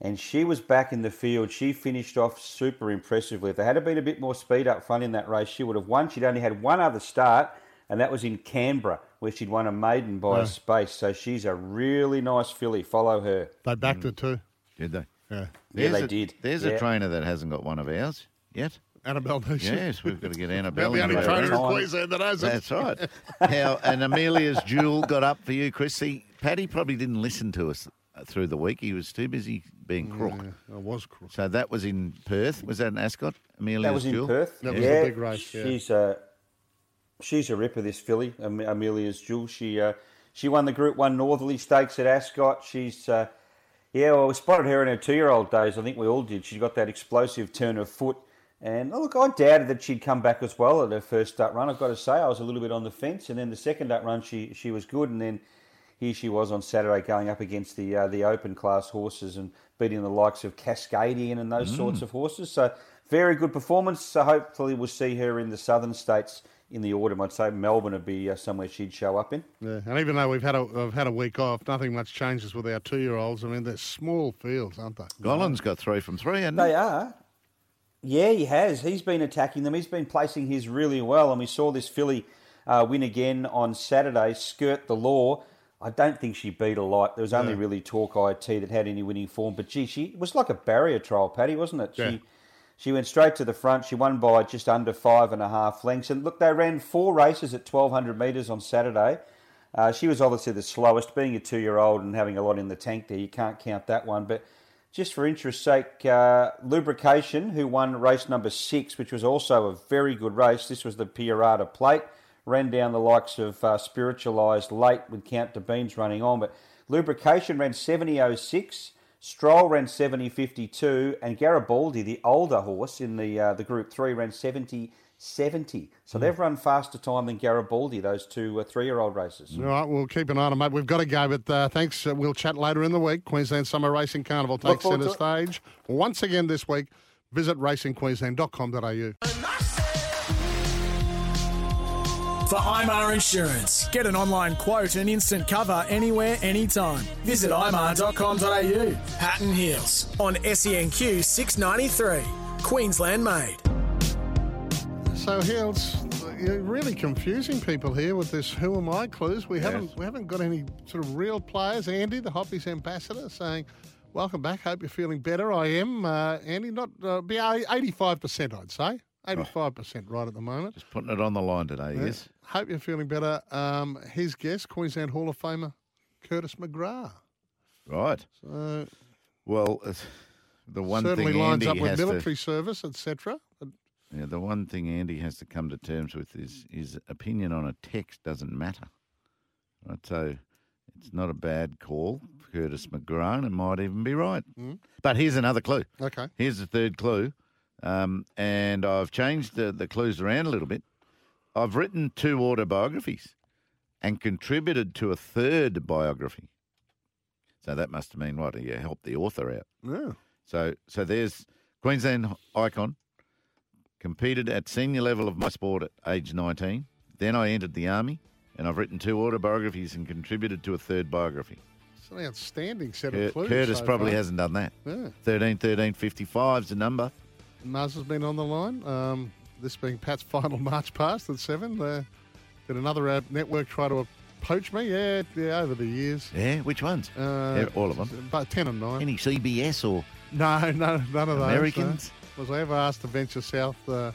and she was back in the field. She finished off super impressively. If there had been a bit more speed up front in that race, she would have won. She'd only had one other start, and that was in Canberra, where she'd won a maiden by Yeah. a space. So she's a really nice filly. Follow her. They backed her too. Did they? Yeah. Yeah, they a, did. There's Yeah. a trainer that hasn't got one of ours yet. Annabel Neasham. Yes, we've got to get About Annabel. the only trainer in Queensland that hasn't. That's right. How and Amelia's jewel got up for you, Chris. See, Paddy probably didn't listen to us through the week. He was too busy being crook. I was crook. So that was in Perth. Was that an Ascot? Amelia's That was in. Perth. That was yeah, the big race, yeah. She's a she's a ripper. This filly, Am- Amelia's Jewel. She uh, she won the Group One Northerly Stakes at Ascot. She's uh, yeah. Well, we spotted her in her two-year-old days. I think we all did. She's got that explosive turn of foot. And oh, look, I doubted that she'd come back as well at her first start run. I've got to say, I was a little bit on the fence, and then the second start run, she she was good, and then here she was on Saturday going up against the uh, the open class horses and beating the likes of Cascadian and those sorts of horses. So very good performance. So hopefully we'll see her in the southern states in the autumn. I'd say Melbourne would be uh, somewhere she'd show up in. Yeah, and even though we've had a have had a week off, nothing much changes with our two year olds. I mean, they're small fields, aren't they? Gollan's got three from three, and They are. Yeah, he has. He's been attacking them. He's been placing his really well, and we saw this filly uh, win again on Saturday. Skirt the law. I don't think she beat a lot. There was only Yeah. really Talk IT that had any winning form, but gee, she was like a barrier trial, Paddy, wasn't it? Yeah. She she went straight to the front. She won by just under five and a half lengths. And look, they ran four races at twelve hundred metres on Saturday. Uh, she was obviously the slowest, being a two-year-old and having a lot in the tank there. You can't count that one, but just for interest's sake, uh, Lubrication, who won race number six, which was also a very good race. This was the Piarata Plate. Ran down the likes of uh, Spiritualised late with Count de Beans running on. But Lubrication ran 70.06. Stroll ran 70.52. And Garibaldi, the older horse in the uh, the Group 3, ran 70.70. So they've run faster time than Garibaldi, those two uh, three-year-old races. All right, we'll keep an eye on it, mate. We've got to go, but uh, thanks. Uh, we'll chat later in the week. Queensland Summer Racing Carnival takes centre stage once again this week. Visit racingqueensland.com.au. For IMAR Insurance, get an online quote and instant cover anywhere, anytime. Visit imar.com.au. Pat and Heals on SENQ 693. Queensland made. So, Heals, you're really confusing people here with this "Who am I?" clues. We Yes. haven't we haven't got any sort of real players. Andy, the Hoppies ambassador, saying, "Welcome back. Hope you're feeling better." I am, uh, Andy. Not uh, be eighty-five percent, I'd say. Eighty-five percent right at the moment. just putting it on the line today. Yeah. Yes. Hope you're feeling better. Um, his guest, Queensland Hall of Famer Curtis McGrath. Right. So Well, the one certainly thing lines Andy up with military to, service, etc. yeah, the one thing Andy has to come to terms with is his opinion on a text doesn't matter. Right. So it's not a bad call, Curtis McGrath. And it might even be right. Mm. But here's another clue. Okay. Here's the third clue. Um, and I've changed the, the clues around a little bit. I've written two autobiographies and contributed to a third biography. So that must have mean what? You helped the author out. Yeah. So so there's Queensland icon, competed at senior level of my sport at age 19. Then I entered the army, and I've written two autobiographies and contributed to a third biography. It's an outstanding set Cur- of clues. Curtis so probably far. hasn't done that. Yeah. 13 13 55 is the number. Mars has been on the line. Um, this being Pat's final march past at seven. Uh, did another uh, network try to poach me, yeah, yeah, over the years. Yeah, which ones? Uh, Yeah, all of them. But 10 and 9. Any CBS or No, no, none of those. Americans? no. Was I ever asked to venture south? Uh,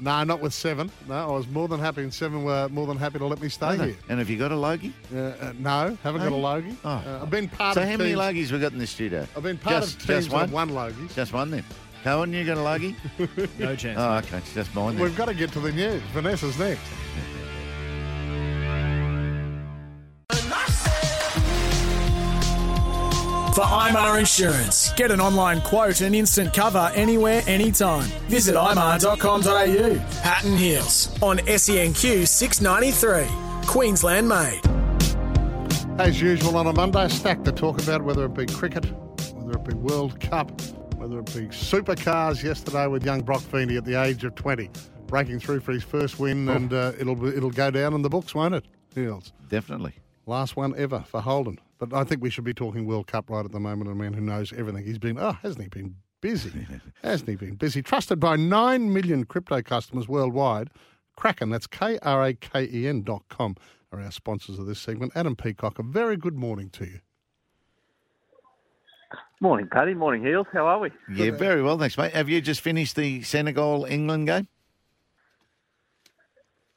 no, not with seven. No, I was more than happy, and seven were more than happy to let me stay here. And have you got a Logie? Uh, uh, no, haven't got a Logie. Oh. Uh, I've been part so of how many Logies we got in the studio? I've been part just, of teams just that one. logie. Just one then. Cohen, you got a Logie? No chance. Oh, okay. It's just mine then. We've got to get to the news. Vanessa's next. For IMAR Insurance, get an online quote and instant cover anywhere, anytime. Visit imar.com.au. Pat and Heals on SENQ 693. Queensland made. As usual on a Monday, stack to talk about, whether it be cricket, whether it be World Cup, whether it be supercars yesterday with young Broc Feeney at the age of 20, breaking through for his first win, and uh, it'll be- it'll go down in the books, won't it? Heals. Definitely. Last one ever for Holden. But I think we should be talking World Cup right at the moment. A man who knows everything. He's been, oh, hasn't he been busy? hasn't he been busy? Trusted by 9 million crypto customers worldwide. Kraken, that's K R A K E N dot com, are our sponsors of this segment. Adam Peacock, a very good morning to you. Morning, Paddy. Morning, Heals. How are we? Yeah, very well, thanks, mate. Have you just finished the Senegal England game?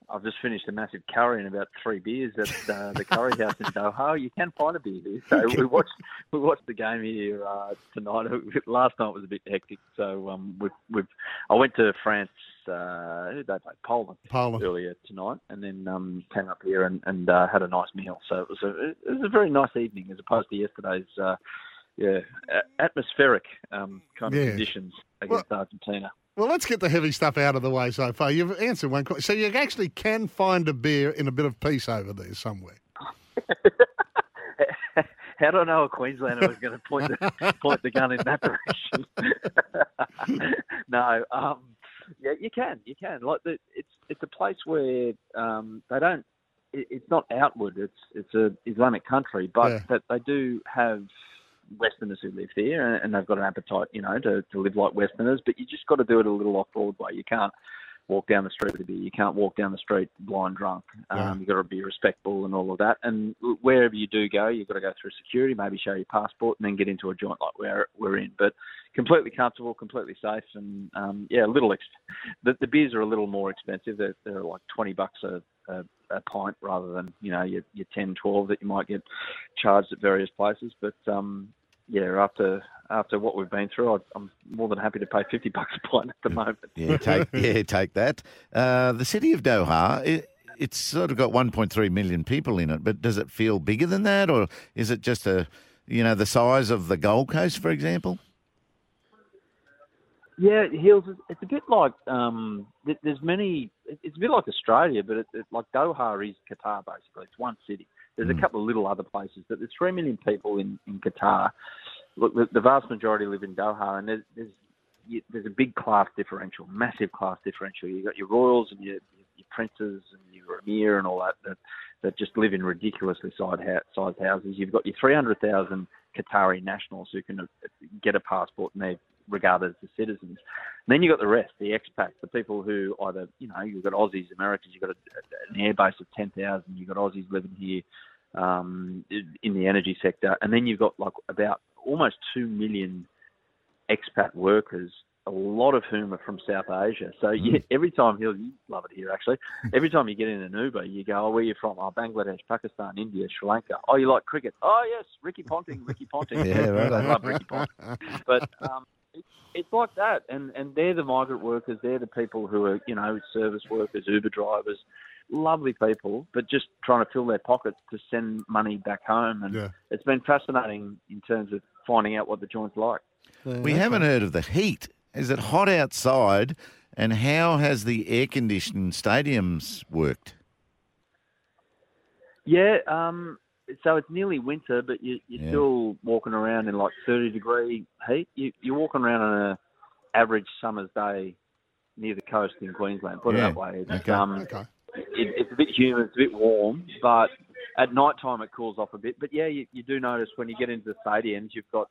I've just finished a massive curry and about three beers at uh, the curry house in Doha. You can find a beer here. So we watched we watched the game here uh, tonight. Last night was a bit hectic. So um, we've, we've I went to France. Uh, who did they play? Poland. Poland. earlier tonight, and then um, came up here and, and uh, had a nice meal. So it was a it was a very nice evening as opposed to yesterday's. Yeah, atmospheric um, kind of Yeah. conditions against Argentina. Well, let's get the heavy stuff out of the way so far. You've answered one question. So you actually can find a beer in a bit of peace over there somewhere. How do I know a Queenslander was going to point the, point the gun in that direction? no, um, yeah, you can, you can. Like the, it's it's a place where um, they don't. It, it's not outward. It's it's a Islamic country, but Yeah. that they do have Westerners who live there, and, and they've got an appetite, you know, to, to live like Westerners. But you just got to do it a little off Broadway. You can't walk down the street with a beer. You can't walk down the street blind drunk. Um, Yeah. You've got to be respectful and all of that. And wherever you do go, you've got to go through security, maybe show your passport, and then get into a joint like we're we're in. But completely comfortable, completely safe, and um, yeah, a little. Ex- the, the beers are a little more expensive. They're, they're like twenty bucks a, a, a pint rather than you know your, your 10, 12 that you might get charged at various places. But um, yeah, after after what we've been through, I'd, I'm more than happy to pay fifty bucks a pint at the moment. Yeah, take yeah, take that. Uh, the city of Doha, it, it's sort of got 1.3 million people in it, but does it feel bigger than that, or is it just a, you know, the size of the Gold Coast, for example? Yeah, Heals. it's- It's a bit like um, there's many. It's a bit like Australia, but it's it's like Doha is Qatar basically. It's one city. There's a couple of little other places, but there's three million people in in Qatar. Look, the, the vast majority live in Doha, and there's there's you, there's a big class differential, massive class differential. You've got your royals and your your princes and your emir and all that that that just live in ridiculously sized, sized houses. You've got your 300,000 Qatari nationals who can uh, get a passport and they're regarded as citizens. And then you've got the rest, the expats, the people who either, you know, you've got Aussies, Americans, you've got a, an airbase of 10,000, you've got Aussies living here um, in the energy sector. And then you've got like about almost 2 million expat workers, a lot of whom are from South Asia. So yeah, every time he'll you love it here actually. Every time you get in an Uber, you go, "Oh, where you from? Oh, Bangladesh, Pakistan, India, Sri Lanka. Oh, you like cricket? Oh, yes, Ricky Ponting, Ricky Ponting. Yeah, right. I love Ricky Ponting. But um, it's, it's like that, and and they're the migrant workers. They're the people who are you know service workers, Uber drivers. Lovely people, but just trying to fill their pockets to send money back home, and Yeah. it's been fascinating in terms of finding out what the joint's like. We haven't heard of the heat. Is it hot outside? And how has the air conditioned stadiums worked? Yeah, um, so it's nearly winter, but you, you're Yeah. still walking around in like 30 degree heat. You, you're walking around on a average summer's day near the coast in Queensland. Put Yeah. it that way. It's, Okay. um, it, it's a bit humid, it's a bit warm, but at night time it cools off a bit. But yeah, you, you do notice when you get into the stadiums, you've got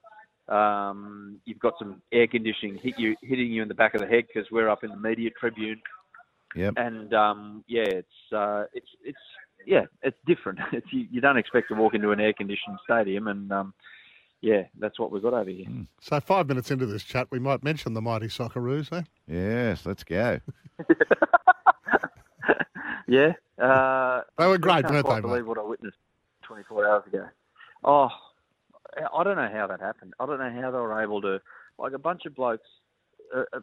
um, you've got some air conditioning hit you hitting you in the back of the head because we're up in the media tribune Yep. and um, yeah, it's uh, it's it's yeah, it's different. It's you, you don't expect to walk into an air conditioned stadium, and um, yeah, that's what we've got over here. So five minutes into this chat, we might mention the mighty Socceroos, eh? Yes, let's go. Yeah, uh, They were great, I can't weren't quite they, mate? believe what I witnessed 24 hours ago. Oh, I don't know how that happened. I don't know how they were able to, like a bunch of blokes. A, a,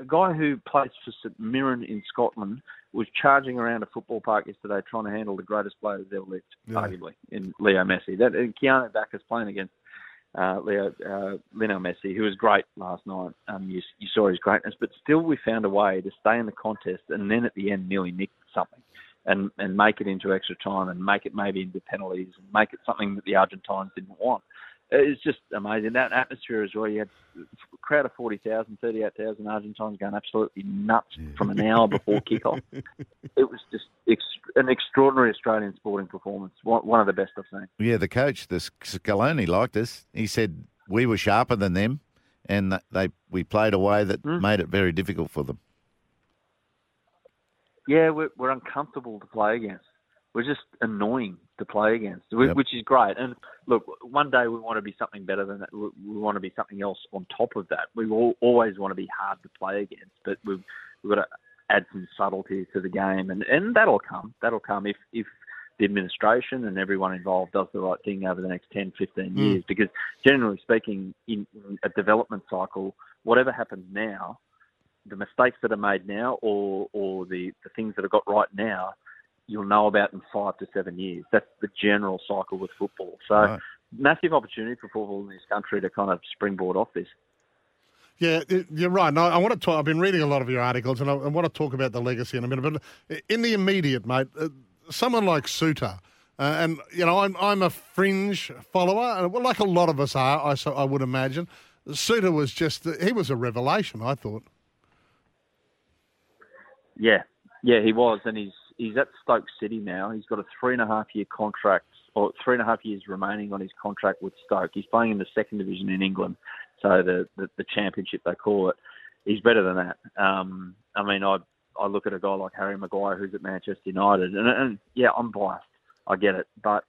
a guy who plays for St Mirren in Scotland was charging around a football park yesterday trying to handle the greatest player who's ever lived, Yeah. arguably, in Leo Messi. That and Keanu Baccus playing against uh, Leo uh, Lionel Messi, who was great last night. Um, you, you saw his greatness, but still we found a way to stay in the contest and then at the end nearly nick something. And, and make it into extra time and make it maybe into penalties and make it something that the Argentines didn't want. It's just amazing. That atmosphere as well. You had a crowd of 40,000, 38,000 Argentines going absolutely nuts from an hour before kickoff. It was just ex- an extraordinary Australian sporting performance. One, one of the best I've seen. Yeah, the coach, the Scaloni, liked us. He said we were sharper than them, and they we played a way that mm. made it very difficult for them. Yeah, we're, we're uncomfortable to play against. We're just annoying to play against, Yep. which is great. And look, one day we want to be something better than that. We want to be something else on top of that. We all, always want to be hard to play against, but we've, we've got to add some subtlety to the game, and, and that'll come. That'll come if, if the administration and everyone involved does the right thing over the next 10, 15 Mm. years. Because generally speaking, in, in a development cycle, whatever happens now, the mistakes that are made now or or the, the things that are got right now, you'll know about in five to seven years. That's the general cycle with football. So Right. massive opportunity for football in this country to kind of springboard off this. Yeah, you're right. No, I want to talk. I've been reading a lot of your articles, and I, want to talk about the legacy in a minute. But in the immediate, mate, uh, someone like Souttar, uh, and you know, I'm I'm a fringe follower, and well, like a lot of us are, I so I would imagine. Souttar was just he was a revelation. I thought. Yeah, yeah, he was, and he's he's at Stoke City now. He's got a three and a half year contract, or three and a half years remaining on his contract with Stoke. He's playing in the second division in England, so the the, the championship they call it. He's better than that. Um, I mean, I I look at a guy like Harry Maguire who's at Manchester United, and, and yeah, I'm biased. I get it, but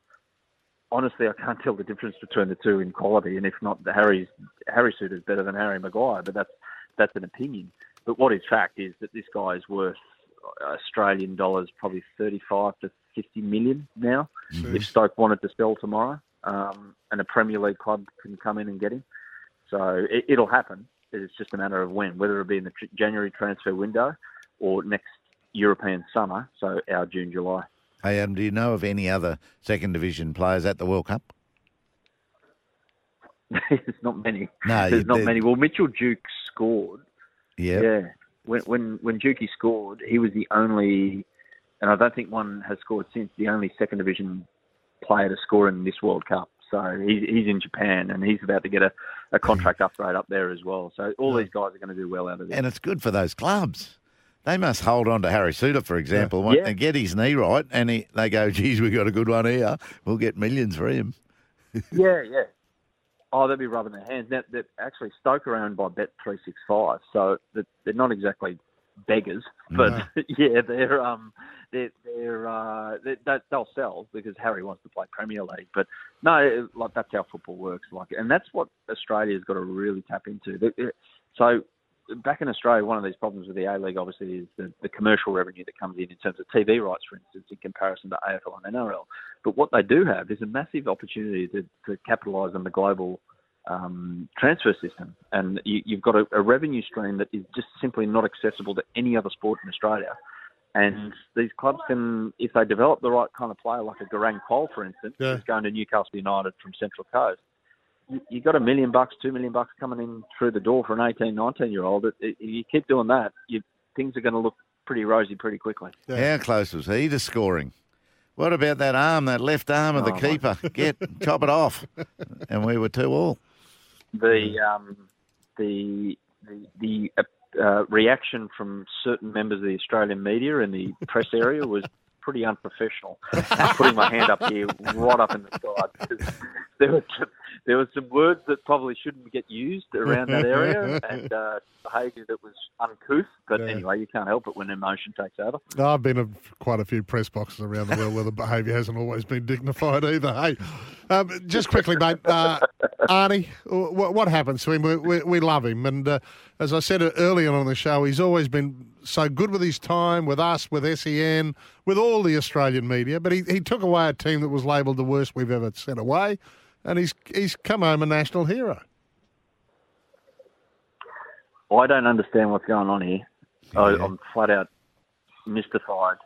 honestly, I can't tell the difference between the two in quality. And if not, the Harry's Harry suit is better than Harry Maguire, but that's that's an opinion. But what is fact is that this guy is worth Australian dollars probably 35 to 50 million now. If Stoke wanted to sell tomorrow, um, and a Premier League club can come in and get him, so it, it'll happen. It's just a matter of when, whether it be in the January transfer window or next European summer, so our June July. Hey, Adam, do you know of any other second division players at the World Cup? There's not many. No, There's not many. Well, Mitchell Duke scored. Yeah. Yeah. When when when Dukey scored, he was the only, and I don't think one has scored since. The only second division player to score in this World Cup. So he's he's in Japan and he's about to get a, a contract upgrade up there as well. So all these guys are going to do well out of this. And it's good for those clubs. They must hold on to Harry Souttar, for example, Yeah. and get his knee right, and he, they go, geez, we got a good one here. We'll get millions for him. Yeah, yeah. Oh, they'll be rubbing their hands. Now, they're actually Stoke are owned by Bet three six five, so they're they're not exactly beggars, but yeah, they're um they're they're uh they, they, they'll sell because Harry wants to play Premier League. But no, like that's how football works. Like, and that's what Australia's got to really tap into. So. Back in Australia, one of these problems with the A League obviously is the, the commercial revenue that comes in in terms of TV rights, for instance, in comparison to AFL and NRL. But what they do have is a massive opportunity to, to capitalise on the global um, transfer system. And you, you've got a, a revenue stream that is just simply not accessible to any other sport in Australia. And these clubs can, if they develop the right kind of player, like a Garang Kuol, for instance, who's going to Newcastle United from Central Coast, you, got a million bucks, two million bucks coming in through the door for an 18, 19 year old. It, you keep doing that, you, things are going to look pretty rosy pretty quickly. How close was he to scoring? What about that arm, that left arm of the Oh, my- keeper? Get chop it off, and we were two all. the um, the the, the uh, uh, reaction from certain members of the Australian media and the press area was pretty unprofessional. I'm putting my hand up here, right up in the sky. because There were there were some words that probably shouldn't get used around that area, and uh, behaviour that was uncouth. But Yeah. anyway, you can't help it when emotion takes over. I've been in quite a few press boxes around the world where the behaviour hasn't always been dignified either. Hey, um, just quickly, mate, uh, Arnie, what, what happens to him? We, we, we love him, and uh, as I said earlier on the show, he's always been so good with his time, with us, with SEN, with all the Australian media. But he, he took away a team that was labelled the worst we've ever sent away, and he's he's come home a national hero. I don't understand what's going on here. I, I'm flat out mystified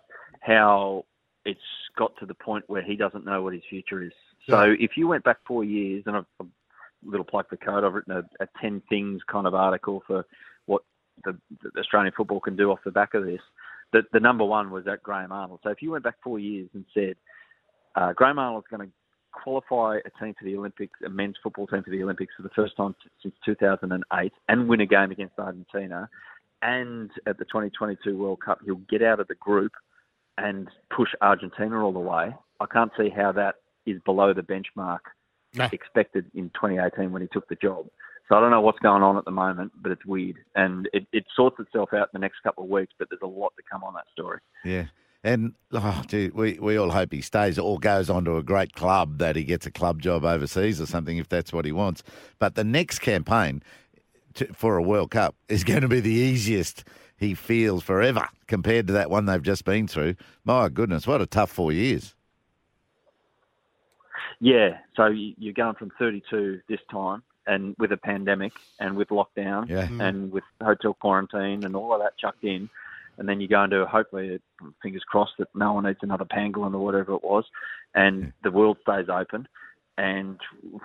how it's got to the point where he doesn't know what his future is. So Yeah. if you went back four years, and I've, I've a little plug for code, I've written a, a 10 things kind of article for what the, the Australian football can do off the back of this. The, the number one was that Graham Arnold. So if you went back four years and said, uh, Graham Arnold's going to qualify a team for the Olympics, a men's football team for the Olympics for the first time since 2008, and win a game against Argentina, and at the 2022 World Cup, he'll get out of the group and push Argentina all the way. I can't see how that is below the benchmark expected in 2018 when he took the job. So I don't know what's going on at the moment, but it's weird, and it, it sorts itself out in the next couple of weeks. But there's a lot to come on that story. Yeah. And oh, gee, we, we all hope he stays or goes on to a great club, that he gets a club job overseas or something if that's what he wants. But the next campaign to, for a World Cup is going to be the easiest he feels forever compared to that one they've just been through. My goodness, what a tough four years. Yeah, so you- you're going from 32 this time, and with a pandemic, and with lockdown, Yeah. and with hotel quarantine, and all of that chucked in, and then you go into hopefully, fingers crossed that no one eats another pangolin or whatever it was, and the world stays open, and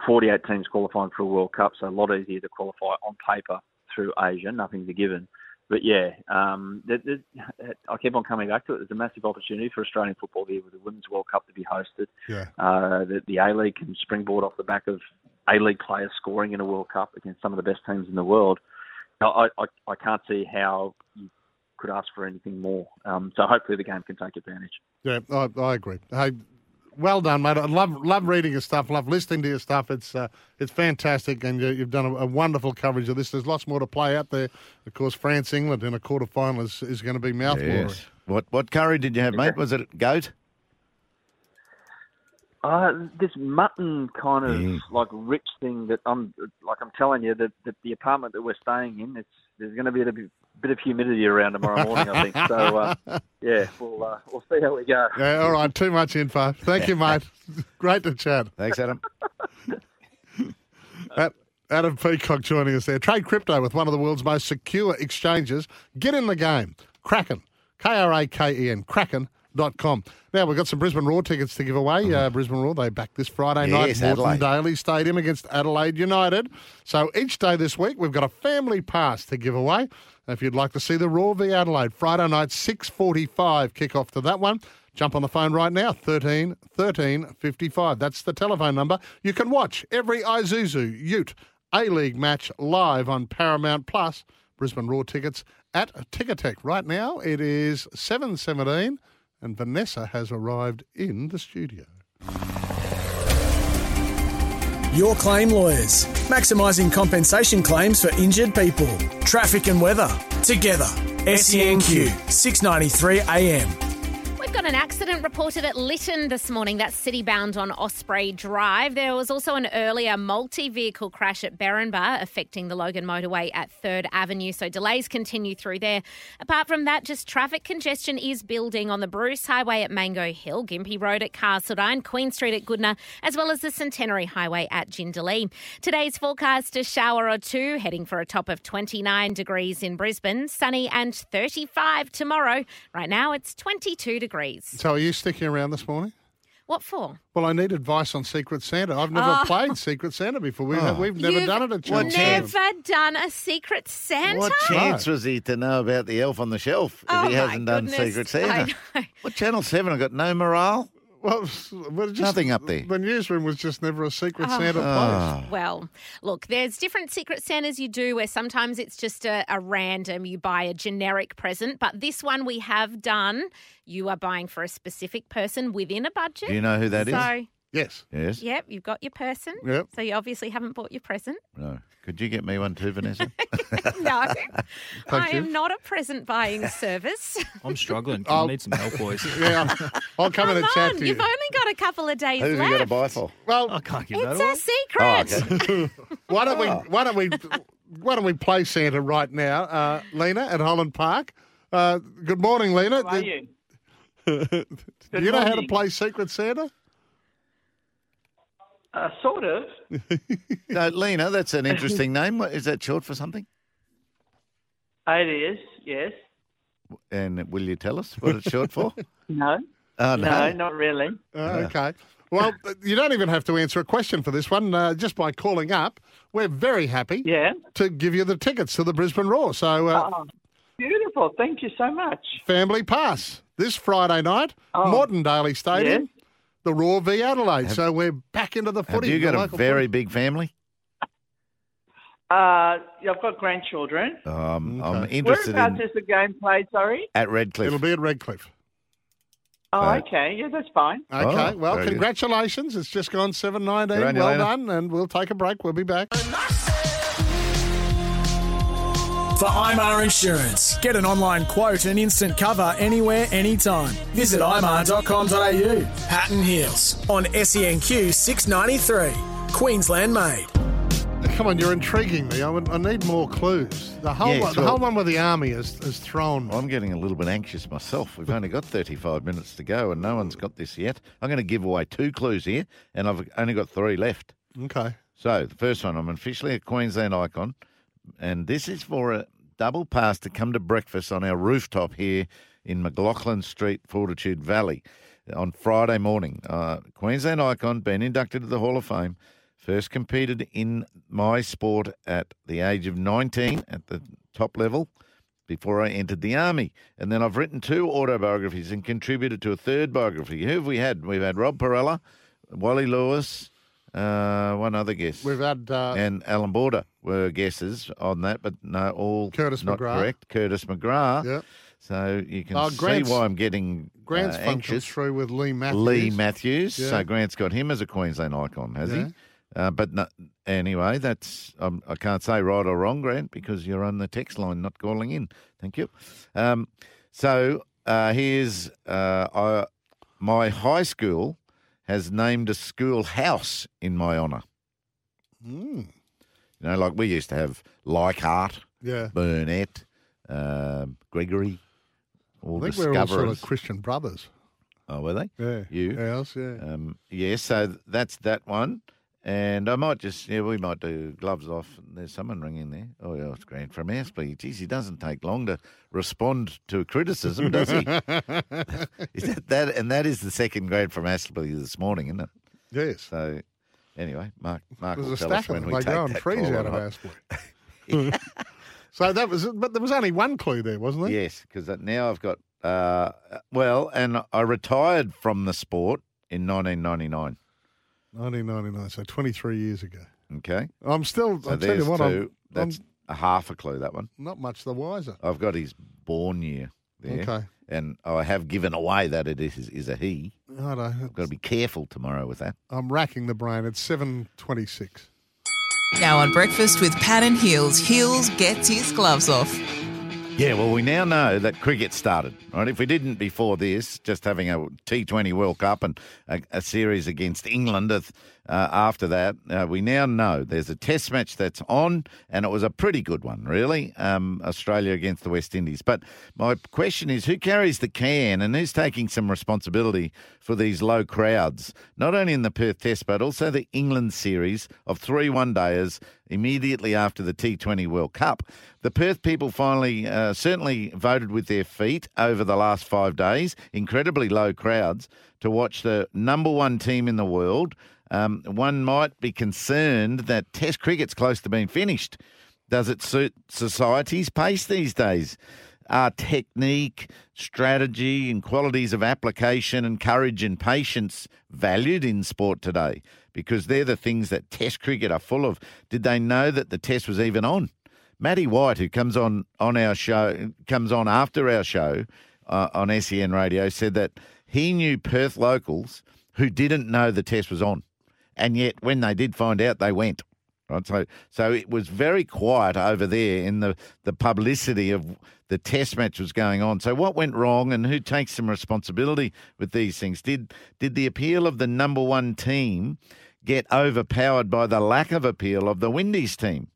48 teams qualifying for a World Cup, so a lot easier to qualify on paper through Asia. Nothing's a given. But yeah, um, there, there's, I keep on coming back to it. There's a massive opportunity for Australian football here with the Women's World Cup to be hosted. Yeah. Uh, the, the A League can springboard off the back of A League players scoring in a World Cup against some of the best teams in the world. I, I, I can't see how you could ask for anything more. Um, so hopefully the game can take advantage. Yeah, I, I agree. Hey, well done, mate. I love love reading your stuff. Love listening to your stuff. It's uh, it's fantastic, and you, you've done a, a wonderful coverage of this. There's lots more to play out there. Of course, France England in a quarter final is, is going to be mouthwatering. Yes. What what curry did you have, mate? Was it goat? Uh, this mutton kind of Yeah. like rich thing that I'm like I'm telling you that, that the apartment that we're staying in, it's there's going to be a bit, bit of humidity around tomorrow morning, I think. So uh, yeah, we'll uh, we'll see how we go. Yeah, all right. Too much info. Thank you, mate. Great to chat. Thanks, Adam. At- Adam Peacock joining us there. Trade crypto with one of the world's most secure exchanges. Get in the game. Kraken. Kraken. K R A K E N. Kraken.com. Now, we've got some Brisbane Roar tickets to give away. Uh, Brisbane Roar, they back this Friday night Yes, at Moreton Adelaide. Daily Stadium against Adelaide United. So each day this week, we've got a family pass to give away. If you'd like to see the Roar v Adelaide, Friday night, 6.45 kick-off to that one. Jump on the phone right now, 13 13 55. That's the telephone number. You can watch every Isuzu Ute A-League match live on Paramount Plus. Brisbane Roar tickets at Ticketek. Right now, it is 7.17 and Vanessa has arrived in the studio. Your claim lawyers, maximising compensation claims for injured people. Traffic and weather, together. SENQ, 693 AM. Got an accident reported at Lytton this morning. That's city bound on Osprey Drive. There was also an earlier multi vehicle crash at Berrinba affecting the Logan motorway at 3rd Avenue. So delays continue through there. Apart from that, just traffic congestion is building on the Bruce Highway at Mango Hill, Gympie Road at Carseldine, Queen Street at Goodna, as well as the Centenary Highway at Jindalee. Today's forecast a shower or two, heading for a top of 29 degrees in Brisbane, sunny and 35 tomorrow. Right now it's 22 degrees. So are you sticking around this morning? What for? Well, I need advice on Secret Santa. I've never Oh. played Secret Santa before. We've, Oh. we've never You've done it at Channel 7. Never done a Secret Santa? What chance was he to know about the elf on the shelf if Oh, he hasn't done goodness. Secret I Santa? What Channel 7 I've got no morale? Well, well just, Nothing up there. The newsroom was just never a Secret Oh. Santa place. Ah. Well, look, there's different Secret Santas you do where sometimes it's just a, a random, you buy a generic present, but this one we have done, you are buying for a specific person within a budget. Do you know who that is? So, Yes. Yes. Yep, you've got your person. Yep. So you obviously haven't bought your present. No. Could you get me one too, Vanessa? no, I you. am not a present buying service. I'm struggling. Can I'll- need some help, boys? Yeah, I'll come in and chat Come on, to you've only got a couple of days Who have left. you got to buy for? Well, I can't give It's that a away. secret. Oh, okay. why don't we? Why don't we? Why don't we play Santa right now, uh, Lena at Holland Park? Uh, good morning, Lena. How are you? Do you know how to morning. play Secret Santa? Uh, sort of. No, Lena, that's an interesting name. Is that short for something? It is, yes. And will you tell us what it's short for? No. Oh, no. No, not really. Uh, okay. Well, you don't even have to answer a question for this one. Uh, just by calling up, we're very happy Yeah. to give you the tickets to the Brisbane Roar. So, uh, Oh, beautiful. Thank you so much. family pass this Friday night, Oh. Moreton Daily Stadium, Yes. The Roar v Adelaide. so we're back into the Have footy. you the got a very footy. big family? Uh, yeah, I've got grandchildren. Um, I'm interested Whereabouts in is the game played, sorry? at Redcliffe. It'll be at Redcliffe. Oh, Right. okay. Yeah, that's fine. Okay. Oh, well, very good. congratulations. It's just gone seven nineteen. Good on you, Well Lena. done, and we'll take a break. We'll be back. For IMAR Insurance, get an online quote and instant cover anywhere, anytime. Visit imar.com.au. Pat and Heals on SENQ 693. Queensland made. Come on, you're intriguing me. I, would, I need more clues. The whole Yes, one, the well- whole one with the army is, is thrown. I'm getting a little bit anxious myself. We've only got 35 minutes to go, and no one's got this yet. I'm going to give away two clues here, and I've only got three left. Okay. So the first one, I'm officially a Queensland icon, and this is for a double pass to come to breakfast on our rooftop here in McLaughlin Street, Fortitude Valley, on Friday morning. Uh, Queensland icon, been inducted to the Hall of Fame, first competed in my sport at the age of 19 at the top level before I entered the army. And then I've written two autobiographies and contributed to a third biography. Who have we had? We've had Rob Perella, Wally Lewis, uh, one other guess. We've had uh, and Allan Border were guesses on that, but no, all Curtis not McGrath. correct. Curtis McGrath. Yep. So you can Oh, see why I'm getting Grant's uh, anxious. through with Leigh Matthews. Leigh Matthews. Yeah. So Grant's got him as a Queensland icon, has Yeah. he? Uh, but no, anyway, that's um, I can't say right or wrong, Grant, because you're on the text line, not calling in. Thank you. Um, so uh, here's uh, I, my high school has named a school house in my honour. Mm. You know, like we used to have Leichhardt, Yeah. Burnett, um, Gregory, all I think we're all sort of Christian brothers. Oh, were they? Yeah. You? Ours, yeah. Um, yes, so that's that one. And I might just, yeah, we might do gloves off. There's someone ringing there. Oh, yeah, it's Grant from Aspley. Geez, he doesn't take long to respond to criticism, does he? is that, that And that is the second Grant from Aspley this morning, isn't it? Yes. So, anyway, Mark, Mark There's will tell us when them. we They take go and that freeze call out of. Aspley. so that was, but there was only one clue there, wasn't there? Yes, because now I've got, uh, well, and I retired from the sport in 1999. 1999, so 23 years ago. Okay. I'm still, So I'll tell you there's what, two. I'm, That's a half a clue, that one. Not much the wiser. I've got his born year there. Okay. And I have given away that it is, is a he. I know. I've got to be careful tomorrow with that. I'm racking the brain. It's 726. Now on breakfast with Pat and Heals, Heals gets his gloves off. Yeah, well, we now know that cricket started, right? If we didn't before this, just having a T20 World Cup and a, a series against England uh, after that, uh, we now know there's a test match that's on, and it was a pretty good one, really, um, Australia against the West Indies. But my question is who carries the can and who's taking some responsibility for these low crowds, not only in the Perth Test, but also the England series of three one dayers immediately after the T20 World Cup? The Perth people finally uh, certainly voted with their feet over the last five days, incredibly low crowds, to watch the number one team in the world. Um, one might be concerned that Test cricket's close to being finished. Does it suit society's pace these days? Are technique, strategy, and qualities of application and courage and patience valued in sport today? Because they're the things that Test cricket are full of. Did they know that the Test was even on? Matty White, who comes on on our show, comes on after our show uh, on SEN Radio, said that he knew Perth locals who didn't know the test was on, and yet when they did find out, they went. Right, so so it was very quiet over there in the, the publicity of the test match was going on. So what went wrong, and who takes some responsibility with these things? Did did the appeal of the number one team get overpowered by the lack of appeal of the Windies team?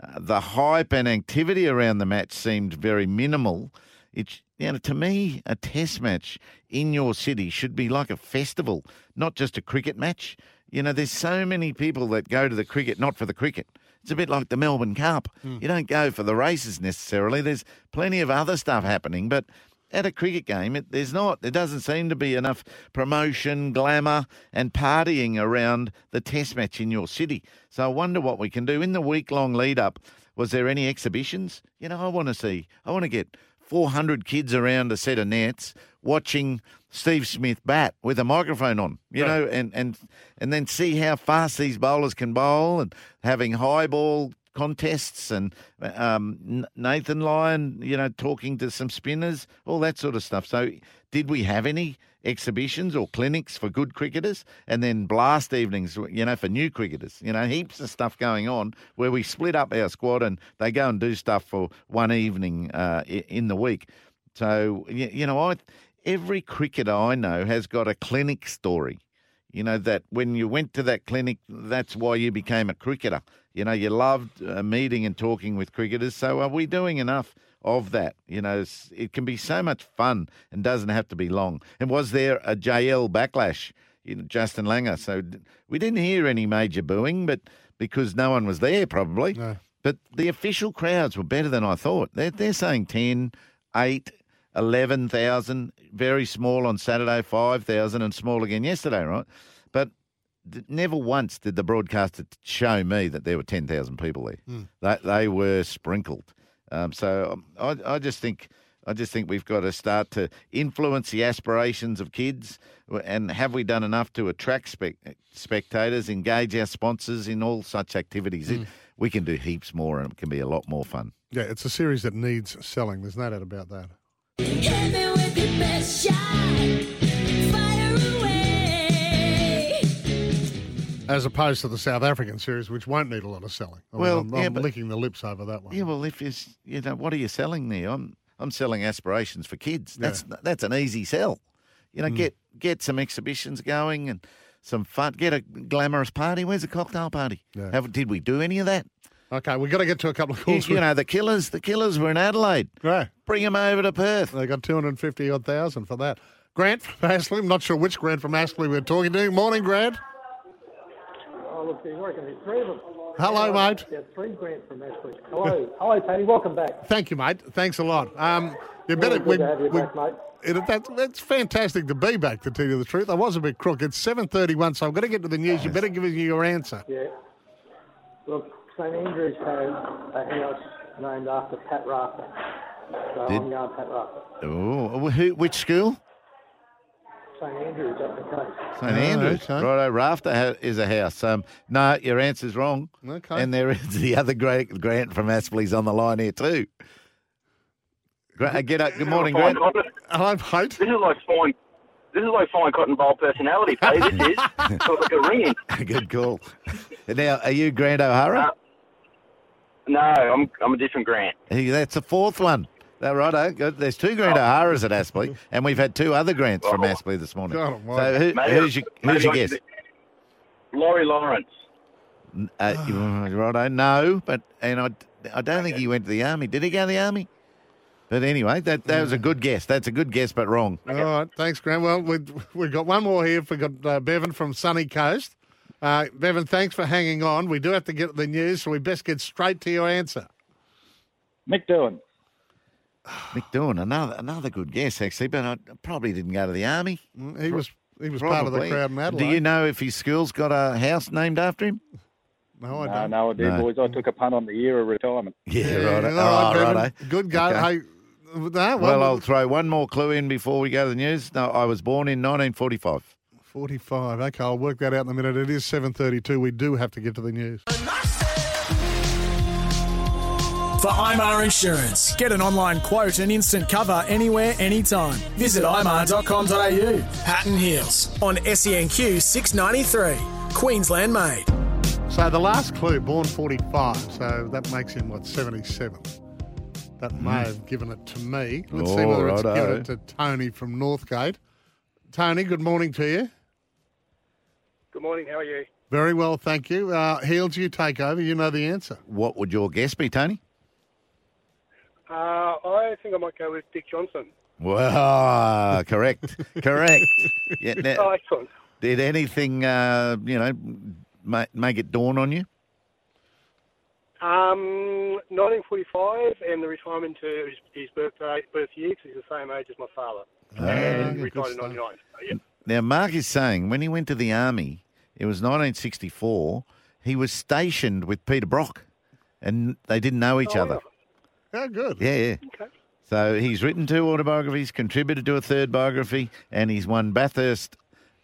Uh, the hype and activity around the match seemed very minimal. It, you know, to me, a test match in your city should be like a festival, not just a cricket match. You know, there's so many people that go to the cricket not for the cricket. It's a bit like the Melbourne Cup. Hmm. You don't go for the races necessarily. There's plenty of other stuff happening, but at a cricket game, it, there's not. There doesn't seem to be enough promotion, glamour, and partying around the test match in your city. So I wonder what we can do. In the week long lead up, was there any exhibitions? You know, I want to see, I want to get 400 kids around a set of nets watching Steve Smith bat with a microphone on, you Right. know, and, and, and then see how fast these bowlers can bowl and having high ball contests and um, Nathan Lyon, you know, talking to some spinners, all that sort of stuff. So, did we have any exhibitions or clinics for good cricketers? And then blast evenings, you know, for new cricketers, you know, heaps of stuff going on where we split up our squad and they go and do stuff for one evening uh, in the week. So, you know, I every cricketer I know has got a clinic story. You know, that when you went to that clinic, that's why you became a cricketer. You know, you loved uh, meeting and talking with cricketers. So, are we doing enough of that? You know, it can be so much fun and doesn't have to be long. And was there a JL backlash? You know, Justin Langer. So, d- we didn't hear any major booing, but because no one was there, probably. But the official crowds were better than I thought. They're, they're saying 10, 8, 11,000, very small on Saturday, 5,000, and small again yesterday, right? But never once did the broadcaster t- show me that there were 10,000 people there. Mm. They, they were sprinkled. Um, so um, I, I just think. I just think we've got to start to influence the aspirations of kids. And have we done enough to attract spec- spectators, engage our sponsors in all such activities? It- Mm. we can do heaps more and it can be a lot more fun. Yeah, it's a series that needs selling. There's no doubt about that. As opposed to the South African series, which won't need a lot of selling. I mean, Well, I'm, yeah, I'm but- licking the lips over that one. Yeah, well, if you you know what are you selling there? I'm I'm selling aspirations for kids. That's that's an easy sell. You know, Mm. get get some exhibitions going and some fun. Get a glamorous party. Where's the cocktail party? Yeah. Have, did we do any of that? Okay, we've got to get to a couple of calls. you know, the killers. The killers were in Adelaide. Great. Bring them over to Perth. They got 250 odd thousand for that. Grant from Aspley. I'm not sure which Grant from Aspley we're talking to. Morning, Grant. Oh, look, he's working. There's three of them. Hello, mate. Yeah, three Grant from Aspley. Hello. Hello, Paddy. Welcome back. Thank you, mate. Thanks a lot. Um, you better. Really good to have you back, mate. It, that, that's fantastic to be back. To tell you the truth, I was a bit crook. It's seven thirty-one, so I've got to get to the news. You better give us your answer. Yeah. Look, St Andrews has a house named after Pat Rafter. So Did- I'm going Pat Rafter. Oh, who, which school? St Andrews up the coast. St Oh, Andrews. okay. Righto, Rafter ha- is a house. Um, no, your answer's wrong. Okay. And there is the other great Grant from Aspley's on the line here too. Gra- uh, get up. Good morning, Fine Grant. cotton. Hello, mate. This is like fine. This is like fine cotton bowl personality, Paddy. This is sort of like a ringing. Good call. Now, are you Grant O'Hara? No, I'm I'm a different Grant. Hey, that's the fourth one. That righto. Good. There's two Grant O'Haras at Aspley, and we've had two other Grants from Aspley this morning. God So who, Maybe- who's your who's your maybe guess? Laurie Lawrence. Uh, righto. No, but and I, I don't think he went to the army. Did he go to the army? But anyway, that that was a good guess. That's a good guess, but wrong. All right, thanks, Grant. Well, we've, we've got one more here. We've got uh, Bevan from Sunny Coast. Uh, Bevan, thanks for hanging on. We do have to get the news, so we best get straight to your answer. Mick Doohan. Mick Doohan, another another good guess actually, but I probably didn't go to the army. Mm, He was he was part of the crowd in Adelaide. Do you know if his school's got a house named after him? No, I No, don't. no, I did, No. boys. I took a punt on the year of retirement. Yeah, Yeah, right. all Oh, right, Bevan. righto. Good go. Okay. Hey, no, well, Well, I'll throw one more clue in before we go to the news. No, I was born in 1945. 45. Okay, I'll work that out in a minute. It is 7.32. We do have to get to the news. For for IMAR Insurance. Get an online quote and instant cover anywhere, anytime. Visit imar.com.au. Pat and Heals on SENQ 693. Queensland made. So the last clue, born 45, so that makes him, what, 77? That may hmm. have given it to me. Let's see Oh, whether it's righto. given it to Tony from Northgate. Tony, good morning to you. Good morning. How are you? Very well, thank you. Uh, Heals, you take over. You know the answer. What would your guess be, Tony? Uh, I think I might go with Dick Johnson. Well, correct, correct. Yeah, Oh, now, excellent. did anything, uh, you know, make, make it dawn on you? Um, 1945 and the retirement to his, his birthday, birth year 'cause he's the same age as my father. and he retired in 99. So, yeah. Now, Mark is saying when he went to the army, it was 1964. He was stationed with Peter Brock, and they didn't know each Oh, other. Yeah, good. Yeah, yeah. Okay. So he's written two autobiographies, contributed to a third biography, and he's won Bathurst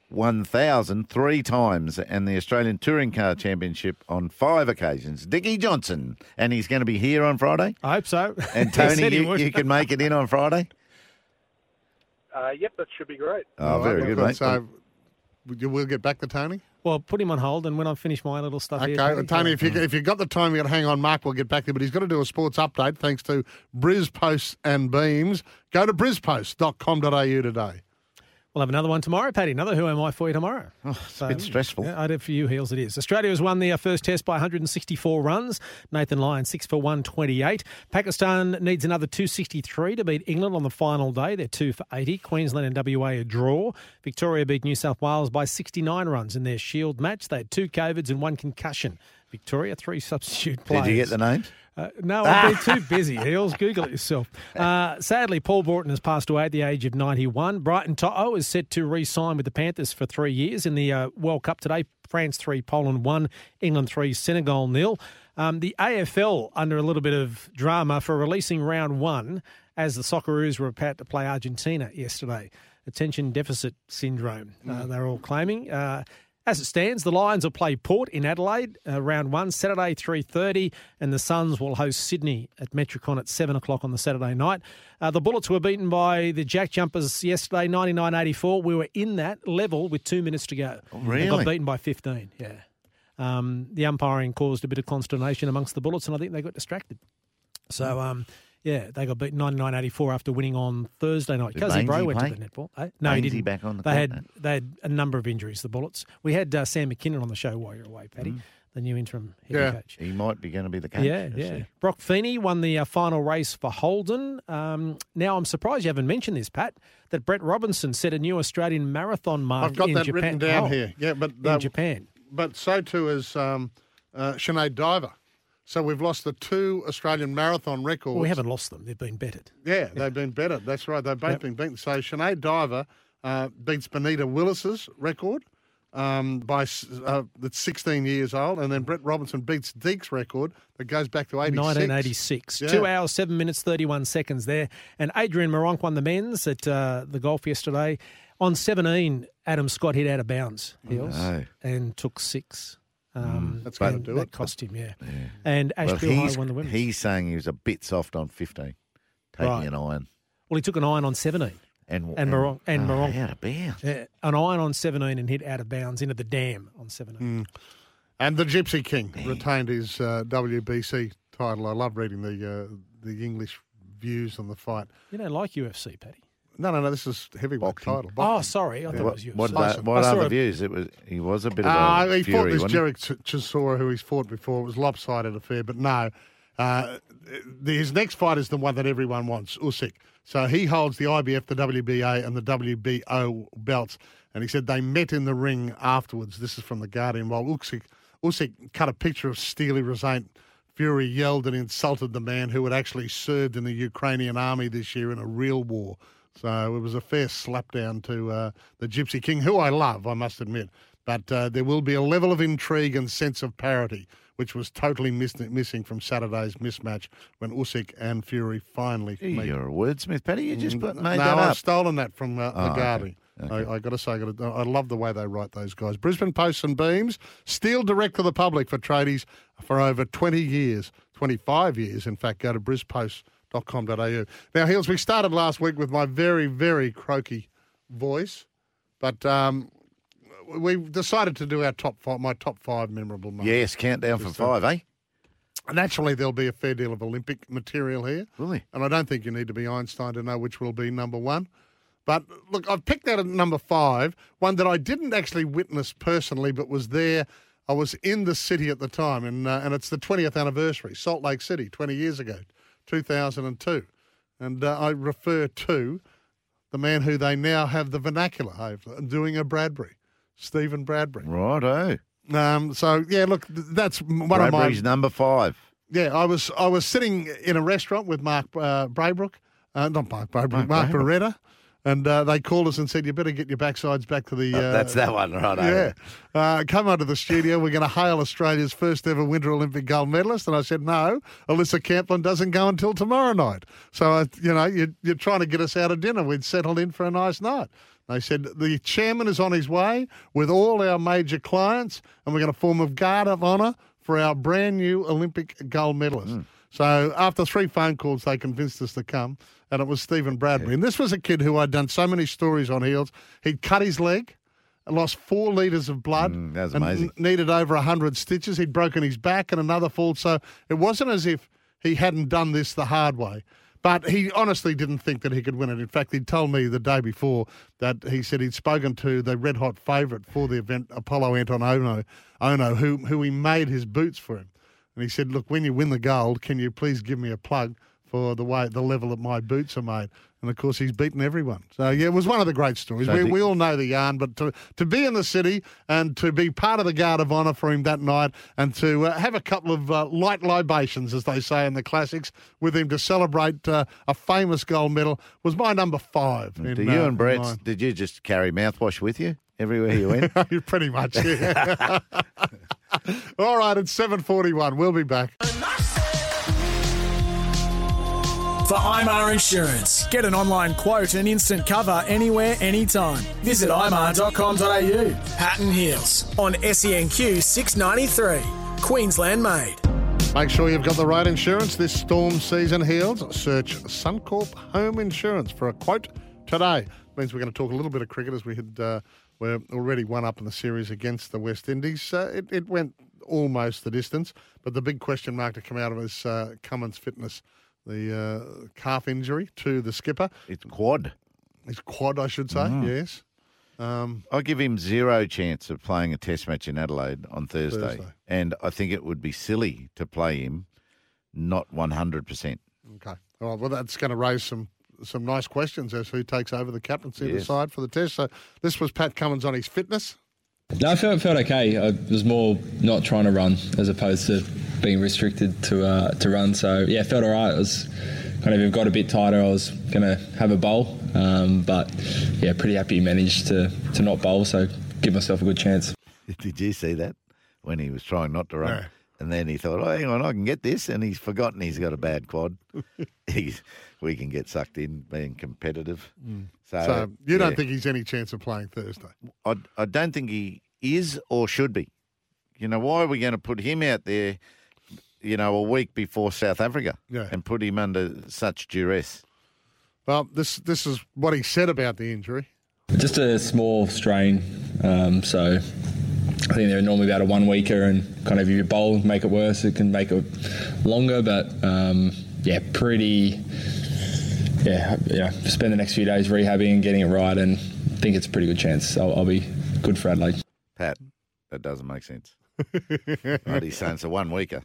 1000 three times and the Australian Touring Car Championship on five occasions. Dickie Johnson, and he's going to be here on Friday. I hope so. And Tony, you, you can make it in on Friday. Uh, yep, that should be great. Oh, very good, mate. So you will get back to Tony? Well, put him on hold, and when I finish my little stuff here. Okay, here, Tony, if, you, if you've got the time, you've got to hang on. Mark will get back there, but he's got to do a sports update thanks to Briz Posts and Beams. Go to brizpost.com.au today. We'll have another one tomorrow, Paddy. Another Who Am I for you tomorrow. Oh, it's a bit um, stressful. Yeah, I did for you, Heals, it is. Australia has won their uh, first test by 164 runs. Nathan Lyon, 6 for 128. Pakistan needs another 263 to beat England on the final day. They're 2 for 80. Queensland and WA a draw. Victoria beat New South Wales by 69 runs in their Shield match. They had two COVIDs and one concussion. Victoria, three substitute players. Did you get the names? Uh, no, I've been too busy. Heals, Google it yourself. Uh, sadly, Paul Broughton has passed away at the age of 91. Brian To'o is set to re-sign with the Panthers for three years in the uh, World Cup today. France 3, Poland 1, England 3, Senegal nil. Um, the AFL under a little bit of drama for releasing round one as the Socceroos were about to play Argentina yesterday. Attention deficit syndrome, uh, they're all claiming. As it stands, the Lions will play Port in Adelaide, uh, round one, Saturday, 3.30, and the Suns will host Sydney at Metricon at 7 o'clock on the Saturday night. Uh, the Bullets were beaten by the Jack Jumpers yesterday, 99-84. We were in that level with two minutes to go. They really? got beaten by 15, yeah. Um, the umpiring caused a bit of consternation amongst the Bullets, and I think they got distracted. So, um, yeah, they got beaten 99-84 after winning on Thursday night. Did Cozy Bro went play? to the netball. Eh? No, he didn't. back on the they court had now? they had a number of injuries. The Bullets. We had uh, Sam McKinnon on the show while you're away, Paddy, the new interim head Yeah. coach. He might be going to be the coach. Yeah, yeah. see. Broc Feeney won the uh, final race for Holden. Um, now, I'm surprised you haven't mentioned this, Pat, that Brett Robinson set a new Australian marathon mark in Japan. I've got in that Japan. written down Oh, here. Yeah, but in Japan. But so too is um, uh, Sinead Diver. So we've lost the two Australian marathon records. Well, we haven't lost them. They've been bettered. Yeah, they've been better. That's right. They've both Yep. been beaten. So Sinead Diver uh, beats Benita Willis's record um, by s- uh, that's 16 years old, and then Brett Robinson beats Deek's record that goes back to 86. 1986. Yeah. Two hours, seven minutes, 31 seconds there. And Adrian Meronk won the men's at uh, the golf yesterday. On 17, Adam Scott hit out of bounds, Heals, and took six. Um, That's gonna and do that it. cost him, yeah. And Well, Ashleigh Buhai he's, won the women's. he's saying he was a bit soft on 15, taking Right. an iron. Well, he took an iron on 17. And, And Meronk. And oh, Meronk. out of bounds. Yeah, an iron on 17 and hit out of bounds into the dam on 17. And the Gypsy King retained his uh, WBC title. I love reading the uh, the English views on the fight. You don't like UFC, Paddy? No, no, no. This is heavyweight title. Oh, sorry. I thought it What, was UFC. what, Awesome. what I saw other a- views? It was he was a bit of a Uh, he fury, fought this wasn't he? Derek Ch- Chisora, who he's fought before. It was lopsided affair, but no. Uh, the- his next fight is the one that everyone wants, Usyk. So he holds the IBF, the WBA, and the WBO belts. And he said they met in the ring afterwards. This is from the Guardian. While Usyk, Usyk cut a picture of Steely Resent. Fury yelled and insulted the man who had actually served in the Ukrainian army this year in a real war. So it was a fair slapdown to uh, the Gypsy King, who I love, I must admit. But uh, there will be a level of intrigue and sense of parity, which was totally miss- missing from Saturday's mismatch when Usyk and Fury finally Gee, meet. You're a wordsmith, Paddy. You just put, made no, that I've stolen that from uh, Oh, the okay. Guardian. I, I got to say, I, gotta, I love the way they write those guys. Brisbane Posts and Beams, steel direct to the public for tradies for over 20 years, 25 years. In fact, go to brispost.com.au. Now, Heals, we started last week with my very, very croaky voice, but um, we decided to do our top five, my top five memorable moments. Yes, countdown for uh, five, eh? Naturally, there'll be a fair deal of Olympic material here. Really? And I don't think you need to be Einstein to know which will be number one. But look, I've picked out at number five, one that I didn't actually witness personally, but was there. I was in the city at the time, and, uh, and it's the 20th anniversary, Salt Lake City, 20 years ago, 2002. And uh, I refer to the man who they now have the vernacular over, doing a Bradbury, Stephen Bradbury. Righto. Um, so, yeah, look, that's one Bradbury's of my. number five. Yeah, I was I was sitting in a restaurant with Mark uh, Braybrook, uh, not Mark Braybrook, Mark Mark, Braybrook. Beretta, and uh, they called us and said, "You better get your backsides back to the." Uh, Uh, that's that one, right? Yeah, uh, come onto the studio. We're going to hail Australia's first ever Winter Olympic gold medalist, and I said, "No, Alisa Camplin doesn't go until tomorrow night." So, I, you know, you're, you're trying to get us out of dinner. We'd settled in for a nice night. They said the chairman is on his way with all our major clients, and we're going to form a guard of honour for our brand new Olympic gold medalist. So after three phone calls, they convinced us to come, and it was Stephen Bradbury. And this was a kid who I'd done so many stories on Heals. He'd cut his leg, lost four litres of blood, Mm, that's and amazing. n- needed over 100 stitches. He'd broken his back and another fall. So it wasn't as if he hadn't done this the hard way. But he honestly didn't think that he could win it. In fact, he'd told me the day before that he said he'd spoken to the red hot favourite for the event, Apolo Anton Ohno, Ohno who, who he made his boots for him. And he said, Look, when you win the gold, can you please give me a plug for the way, the level that my boots are made? And of course, he's beaten everyone. So, yeah, it was one of the great stories. So We, the- we all know the yarn, but to, to be in the city and to be part of the Guard of Honour for him that night and to uh, have a couple of uh, light libations, as they say in the classics, with him to celebrate uh, a famous gold medal was my number five. in, Do you uh, and Brett, did you just carry mouthwash with you everywhere you went? Pretty much, yeah. All right, it's 7.41. We'll be back. For IMAR Insurance, get an online quote and instant cover anywhere, anytime. Visit imar.com.au. Pat and Heals on SENQ 693. Queensland made. Make sure you've got the right insurance this storm season Heals. Search Suncorp Home Insurance for a quote today. Means we're going to talk a little bit of cricket as we had uh, we're already one up in the series against the West Indies. Uh, it, it went almost the distance, but the big question mark to come out of is uh, Cummins' fitness, the uh, calf injury to the skipper. It's quad. It's quad, I should say. Mm. Yes. Um, I give him zero chance of playing a test match in Adelaide on Thursday. Thursday. And I think it would be silly to play him not 100%. Okay. All right. Well, that's going to raise some some nice questions as who takes over the captaincy of the Yes. side for the test. So this was Pat Cummins on his fitness. No, I felt, felt okay. I was more not trying to run as opposed to being restricted to uh, to run. So yeah, felt all right. It was kind of if it got a bit tighter, I was going to have a bowl. Um, but yeah, pretty happy he managed to to not bowl. So give myself a good chance. Did you see that when he was trying not to run? No. And then he thought, oh, hang on, I can get this. And he's forgotten he's got a bad quad. he's, we can get sucked in being competitive. So, So, you don't yeah. think he's any chance of playing Thursday? I, I don't think he is or should be. You know, why are we going to put him out there, you know, a week before South Africa Yeah. and put him under such duress? Well, this this is what he said about the injury. Just a small strain. Um, so I think they're normally about a one weeker, and kind of if you bowl, make it worse, it can make it longer. But um, yeah, pretty. Yeah, yeah. Spend the next few days rehabbing and getting it right, and I think it's a pretty good chance. I'll, I'll be good for Adelaide. Pat, that doesn't make sense. right, he's saying it's a one weeker.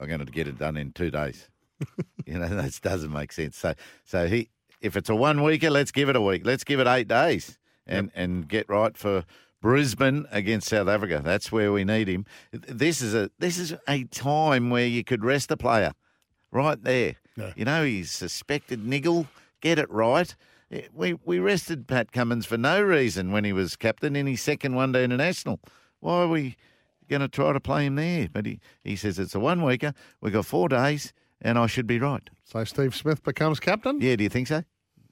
I'm going to get it done in two days. you know, that doesn't make sense. So, so he, if it's a one weeker, let's give it a week. Let's give it eight days and and get right for Brisbane against South Africa. That's where we need him. This is a this is a time where you could rest a player, right there. You know, he's suspected niggle. Get it right. Eh, We we rested Pat Cummins for no reason when he was captain in his second one day international. Why are we going to try to play him there? But he, he says it's a one weeker. We've got four days, and I should be right. So Steve Smith becomes captain? Yeah, do you think so?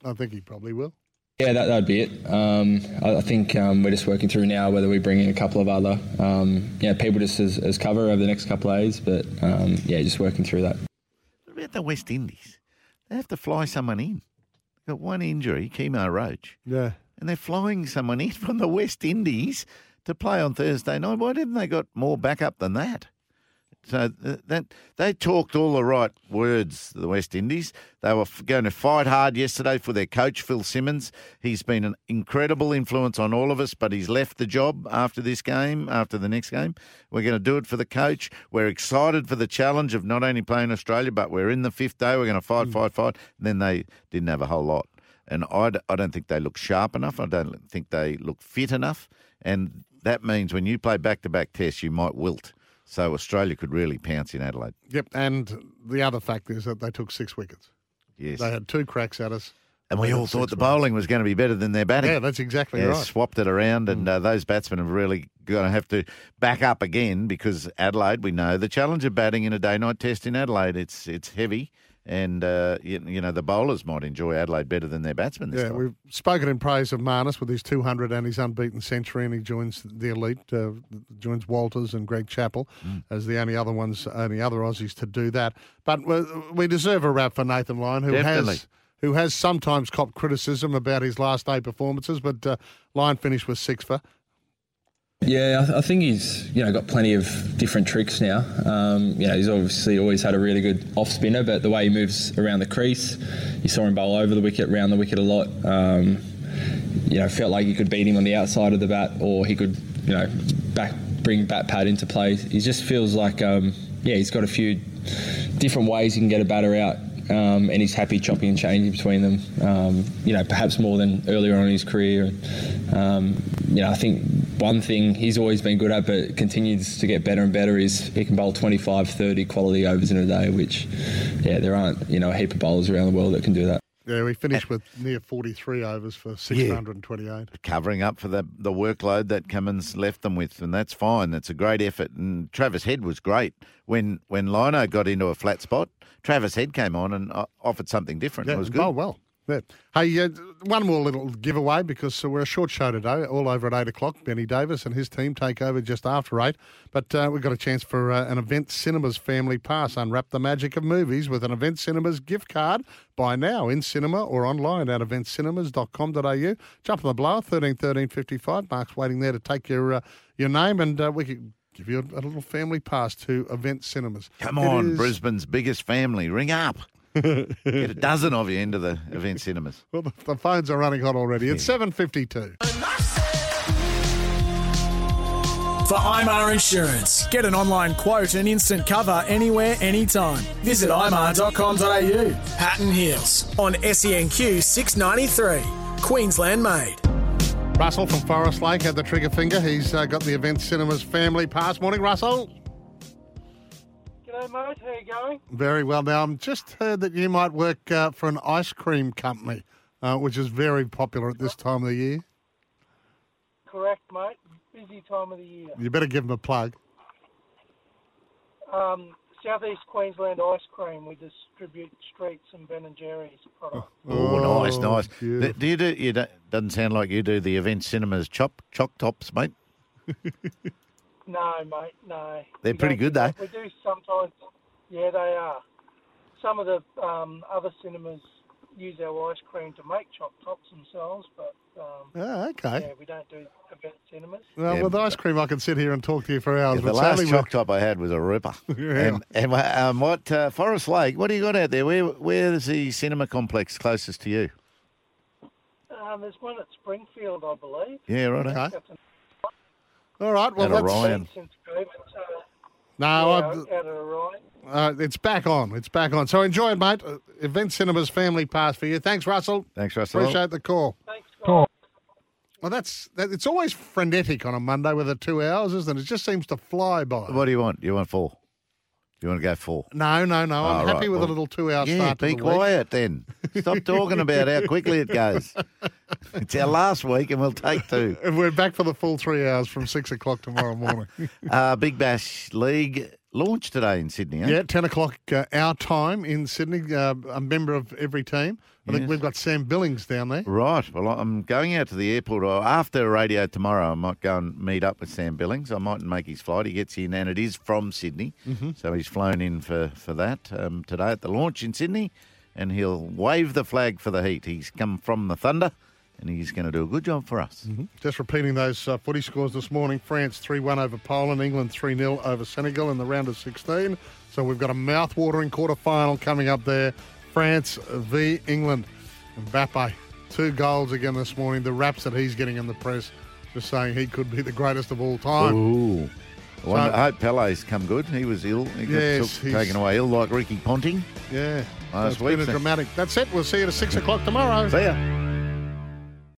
I think he probably will. Yeah, that would be it. Um, I, I think um, we're just working through now whether we bring in a couple of other um, yeah, people just as, as cover over the next couple of days. But um, yeah, just working through that. What about the West Indies? They have to fly someone in. Got one injury, Kemar Roach. Yeah. And they're flying someone in from the West Indies to play on Thursday night. Why didn't they got more backup than that? So uh, that they talked all the right words. The West Indies. They were going to fight hard yesterday for their coach Phil Simmons. He's been an incredible influence on all of us, but he's left the job after this game, after the next game. We're going to do it for the coach. We're excited for the challenge of not only playing Australia, but we're in the fifth day. We're going to fight, hmm. fight, fight. And then they didn't have a whole lot. And I, I don't think they look sharp enough. I don't think they look fit enough. And that means when you play back to back tests, you might wilt. So Australia could really pounce in Adelaide. Yep. And the other fact is that they took six wickets. Yes. They had two cracks at us. And we all thought the bowling was going to be better than their batting. Yeah, that's exactly Yeah, right. Mm. Swapped it around, and uh, those batsmen have really going to have to back up again because Adelaide, we know the challenge of batting in a day-night test in Adelaide. It's it's heavy, and uh, you, you know the bowlers might enjoy Adelaide better than their batsmen this Yeah, time. we've spoken in praise of Marnus with his 200 and his unbeaten century, and he joins the elite, uh, joins Walters and Greg Chappell Mm. as the only other ones, only other Aussies to do that. But we, we deserve a rap for Nathan Lyon, who Definitely. has who has sometimes copped criticism about his last day performances, but uh, Lyon finished with six for. Yeah, I, th- I think he's you know got plenty of different tricks now. Um, you know, he's obviously always had a really good off spinner, but the way he moves around the crease, you saw him bowl over the wicket, round the wicket a lot. Um, you know, felt like he could beat him on the outside of the bat, or he could you know back bring bat pad into play. He just feels like um, yeah, he's got a few different ways he can get a batter out. Um, and he's happy chopping and changing between them. Um, you know, perhaps more than earlier on in his career. Um, you know, I think one thing he's always been good at, but continues to get better and better, is he can bowl 25, 30 quality overs in a day. Which, yeah, there aren't you know a heap of bowlers around the world that can do that. Yeah, we finished with near 43 overs for 628. Covering up for the the workload that Cummins left them with, and that's fine. That's a great effort. And Travis Head was great when when Lino got into a flat spot. Travis Head came on and uh, offered something different. Yeah, it was good. Oh, well. Yeah. Hey, uh, one more little giveaway because uh, we're a short show today, all over at 8 o'clock. Benny Davis and his team take over just after 8. But uh, we've got a chance for uh, an Event Cinemas family pass. Unwrap the magic of movies with an Event Cinemas gift card. Buy now in cinema or online at eventcinemas.com.au. Jump on the blower, 13 13 55. Mark's waiting there to take your, uh, your name and uh, we could give you a, a little family pass to Event Cinemas. Come It on, is- Brisbane's biggest family. Ring up. Get a dozen of you into the event cinemas. Well, the, the phones are running hot already. It's 7.52. For IMAR Insurance, get an online quote and instant cover anywhere, anytime. Visit imar.com.au. Pat and Heals on SENQ 693. Queensland made. Russell from Forest Lake had the trigger finger. He's uh, got the Event Cinemas family pass. Morning, Russell. G'day, mate. How you going? Very well. Now, I'm just heard that you might work uh, for an ice cream company, uh, which is very popular at this time of the year. Correct, mate. Busy time of the year. You better give them a plug. Um, Southeast Queensland ice cream. We distribute Streets and Ben and Jerry's products. Oh, nice, nice. beautiful. Do you do? You don't, doesn't sound like you do the event cinemas chop choc tops, mate. No, mate, no. They're We pretty don't good, do though. that. We do sometimes. Yeah, they are. Some of the um, other cinemas use our ice cream to make chop tops themselves, but um, Oh, okay. yeah, we don't do event cinemas. Well, Yeah, with ice cream, I can sit here and talk to you for hours. the but last sadly, choc top I had was a ripper. Yeah. And, and um, what uh, Forest Lake? What do you got out there? Where where is the cinema complex closest to you? Um, there's one at Springfield, I believe. Yeah, right. Okay. All right. Well, that's Orion. since COVID, so no. yeah, I- out at Orion. Uh, it's back on. It's back on. So enjoy it, mate. Uh, Event Cinemas family pass for you. Thanks, Russell. Thanks, Russell. Appreciate the call. Thanks, guys. Well, that's that, it's always frenetic on a Monday with the two hours, isn't it? It just seems to fly by. What do you want? You want four? You want to go four? No, no, no. I'm Oh, happy right. with Well, a little two-hour Yeah, start. to be the week. quiet then. Stop talking about how quickly it goes. It's our last week, and we'll take two. And we're back for the full three hours from six o'clock tomorrow morning. Uh, Big Bash League launch today in Sydney. Eh? Yeah, 10 o'clock uh, our time in Sydney, uh, a member of every team. I think we've got Sam Billings down there. Right. Well, I'm going out to the airport or after radio tomorrow. I might go and meet up with Sam Billings. I mightn't make his flight. He gets in, and it is from Sydney, Mhm. so he's flown in for for that um, today at the launch in Sydney, and he'll wave the flag for the Heat. He's come from the Thunder, and he's going to do a good job for us. Just repeating those uh, footy scores this morning France 3 1 over Poland, England 3 0 over Senegal in the round of 16. So we've got a mouth watering quarter final coming up there France v England. Mbappe, two goals again this morning. The raps that he's getting in the press, just saying he could be the greatest of all time. Ooh. So- I hope Pele's come good. He was ill. He got Yes, took- taken away ill like Ricky Ponting. Yeah. Last it's week, been a so- dramatic. That's it. We'll see you at 6 o'clock tomorrow. See ya.